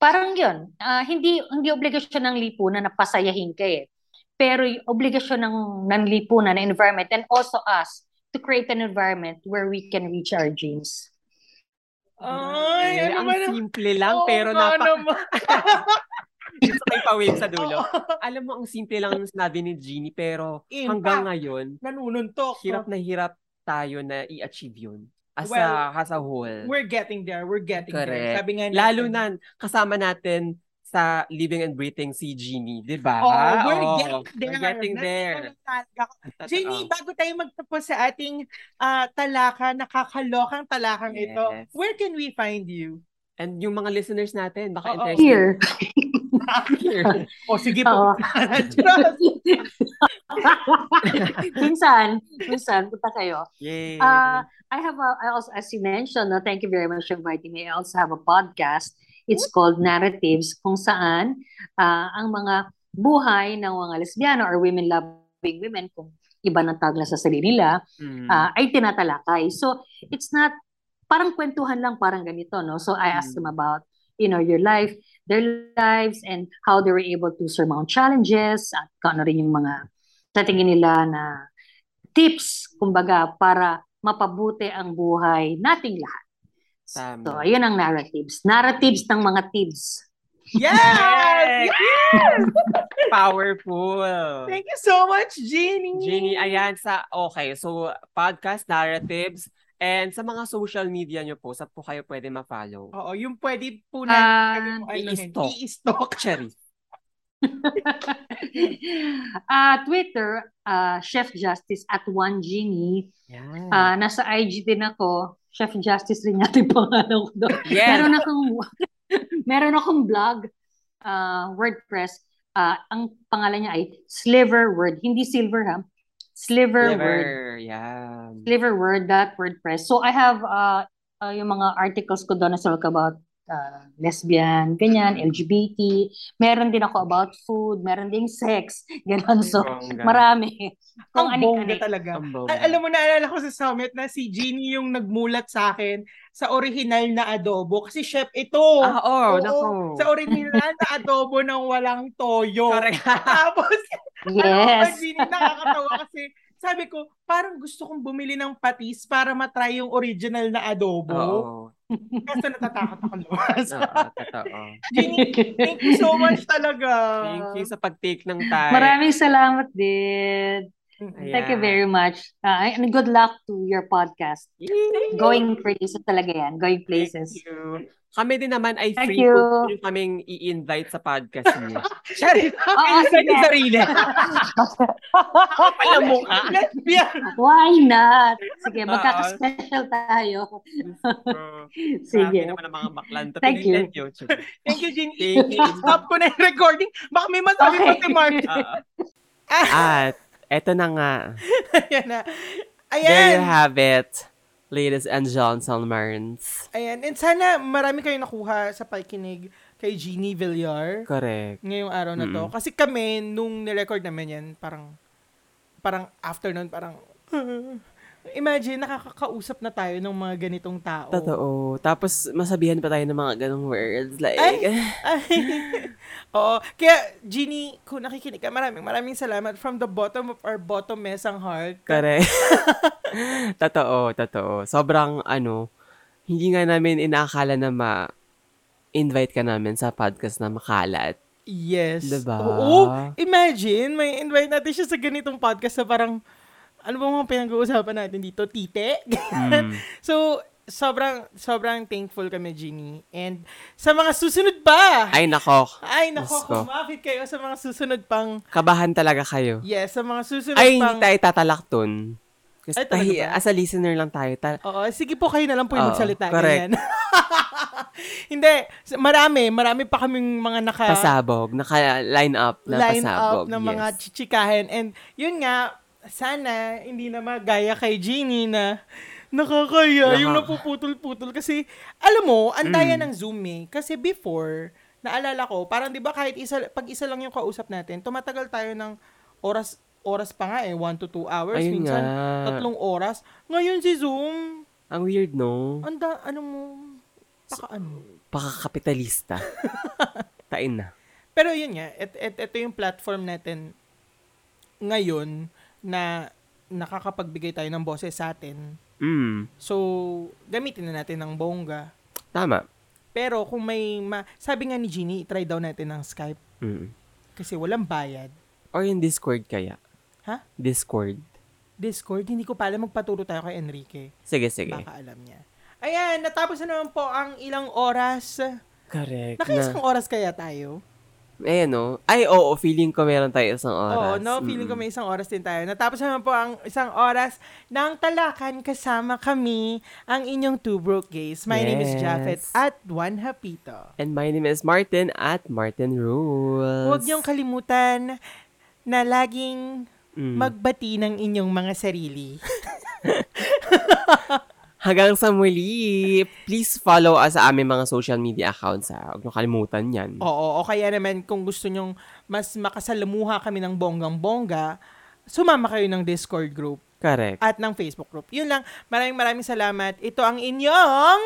parang yun, ah, hindi hindi obligasyon ng lipunan na pasayahin ka eh. Pero yung obligasyon ng, ng lipunan, na environment, and also us, to create an environment where we can reach our dreams. Ay, Eh, ano ang simple lang, Oo pero napak... [laughs] Gusto ko ipawave sa dulo. [laughs] Alam mo, ang simple lang ng sinabi ni Jeannie, pero Impact. hanggang ngayon, Nanununtok. hirap na hirap tayo na i-achieve yun. As, Well, a, as a whole. We're getting there. We're getting there. Correct. Sabi nga Lalo natin- na kasama natin sa living and breathing si Jeannie, di ba? Oh, we're Oo, getting there. We're getting there. Jenny, bago tayo magtapos sa ating ah, talaka, nakakalokang talakang ito, Yes. where can we find you? And yung mga listeners natin, baka Oo. interested. Here. Here. [laughs] O sige Oo. po. Trust. minsan, minsan, punta kayo. Yay. Uh, I have a, I also, as you mentioned, no, thank you very much for inviting me. I also have a podcast. It's called Narratives kung saan ah, ang mga buhay ng mga lesbiano or women-loving women kung iba ng tawag na sa sarili nila Mm. ah, ay tinatalakay. So, it's not, parang kwentuhan lang, parang ganito, no? So, I asked them about, you know, your life, their lives, and how they were able to surmount challenges, at kung ano rin yung mga tatingin nila na tips, kumbaga, para mapabuti ang buhay nating lahat. Tama. So, ayun ang narratives. Narratives ng mga tips. Yes! Yes! [laughs] Powerful. Thank you so much, Jeannie. Jenny, ayan sa, okay, so podcast narratives and sa mga social media nyo po, saan po kayo pwede ma-follow? Oo, yung pwede po natin uh, i-stalk. i-stalk. Cherry. [laughs] Ah, Twitter, ah, Chef Justice at One Genie. Yan. Ah, nasa IG din ako. Chef Justice rin yata yung [laughs] pangalan ko doon. Yes. Meron akong [laughs] meron akong blog, ah, WordPress. Ah, ang pangalan niya ay Sliver Word, hindi silver ha. Sliver, Word. Liver. Yan. Sliver Word dot WordPress. So I have uh, uh, yung mga articles ko doon na talk about uh, lesbian, ganyan, LGBT. Meron din ako about food, meron ding sex, [laughs] ganun. So, Bongga. marami. Kung Ang bongga anik-anik. talaga. Ang bongga. Al- alam mo, naalala ko sa summit na si Jeannie yung nagmulat sa akin sa original na adobo. Kasi chef ito. Ah, oh, Oo, nako. Sa original na adobo ng walang toyo. Correct. [laughs] Tapos, [laughs] Yes. Ano, Jeannie, nakakatawa kasi sabi ko, parang gusto kong bumili ng patis para matry yung original na adobo. Oo. Kaso natatakot ako lumabas. [laughs] Oo, totoo. Jeannie, thank you so much talaga. Thank you sa pag-take ng time. Maraming salamat din. Mm-mm. Thank you Ayan. very much. Uh, and good luck to your podcast. Yay! Going places talaga yan. Going places. Thank you. Kami din naman ay Thank free you. kung yung kaming i-invite sa podcast niyo. [laughs] Sorry. Oo, Invite sige. yung sarili. Kapal ang mukha. Lesbian. Why not? Sige, magkaka-special tayo. [laughs] Sige. Sige. naman ang mga baklan. Thank you. Thank you. Thank you, you. Stop ko na yung recording. Baka may masabi pa Okay. si Mark. At eto na nga. [laughs] Ayan na. There you Ayan. have it. Ladies and gentlemen. Ayan. And sana marami kayong nakuha sa pakikinig kay Jeannie Villar Correct. ngayong araw na to. Mm. Kasi kami, nung nirecord namin yan, parang, parang afternoon, parang, [laughs] imagine, nakakakausap na tayo ng mga ganitong tao. Totoo. Tapos masabihan pa tayo ng mga ganong words. Like, Ay! [laughs] Ay. [laughs] Oo. Kaya, Jeannie, kung nakikinig ka, maraming maraming salamat from the bottom of our bottom mesang heart. Correct. [laughs] totoo, totoo. Sobrang ano, hindi nga namin inaakala na ma-invite ka namin sa podcast na makalat. Yes. Diba? Oo. Imagine, may invite natin siya sa ganitong podcast na parang, ano ba mga pinag-uusapan natin dito? Tite? Mm. [laughs] so, sobrang, sobrang thankful kami, Jeannie. And sa mga susunod pa, Ay, nako. ay nako, kumapit kayo sa mga susunod pang, Kabahan talaga kayo. yes, sa mga susunod Ay, pang, hindi tayo tatalak dun. Kasi Ay, tahi- ba? as a listener lang tayo. Ta- Oo, sige po kayo na lang po yung Oo, magsalita. correct. [laughs] Hindi, marami, marami pa kaming mga naka pasabog. Naka-line up na line pasabog. up ng mga yes. chichikahin. And yun nga, sana hindi na magaya kay Jeannie na nakakaya Naka- yung napuputol-putol. Kasi, alam mo, ang daya Mm. ng Zoom eh. Kasi before, naalala ko, parang di ba kahit isa, pag isa lang yung kausap natin, tumatagal tayo ng oras oras pa nga eh, 1 to 2 hours. Ayun minsan, nga. tatlong oras. Ngayon si Zoom, Ang weird, no? anda, ano mo, paka ano. Pakakapitalista. [laughs] Tain na. Pero yun nga, et, et, ito yung platform natin ngayon na nakakapagbigay tayo ng boses sa atin. Mm. So, gamitin na natin ng bongga. Tama. Pero kung may, ma- sabi nga ni Jeannie, try daw natin ng Skype Mm. kasi walang bayad. Or yung Discord kaya. Ha? Discord. Discord, hindi ko pa alam, magpaturo tayo kay Enrique. Sige, sige. Baka alam niya. Ayan, natapos na naman po ang ilang oras. Correct. Nakaisang Na, oras kaya tayo? Eh, no? Ay, oo, feeling ko meron tayo isang Oo, oras. no? Feeling ko Mm. may isang oras din tayo. Natapos naman po ang isang oras ng talakan kasama kami, ang inyong two broke gays. My name is Yes. Jafet at Juan Hapito. And my name is Martin at Martin Rules. Huwag niyong kalimutan na laging Mm. magbati ng inyong mga sarili. [laughs] Hanggang sa muli, please follow us sa aming mga social media accounts ha. Huwag niyo kalimutan yan. Oo, o kaya naman kung gusto nyong mas makasalamuha kami ng bonggang-bongga, sumama kayo ng Discord group Correct. at ng Facebook group. Yun lang. Maraming maraming salamat. Ito ang inyong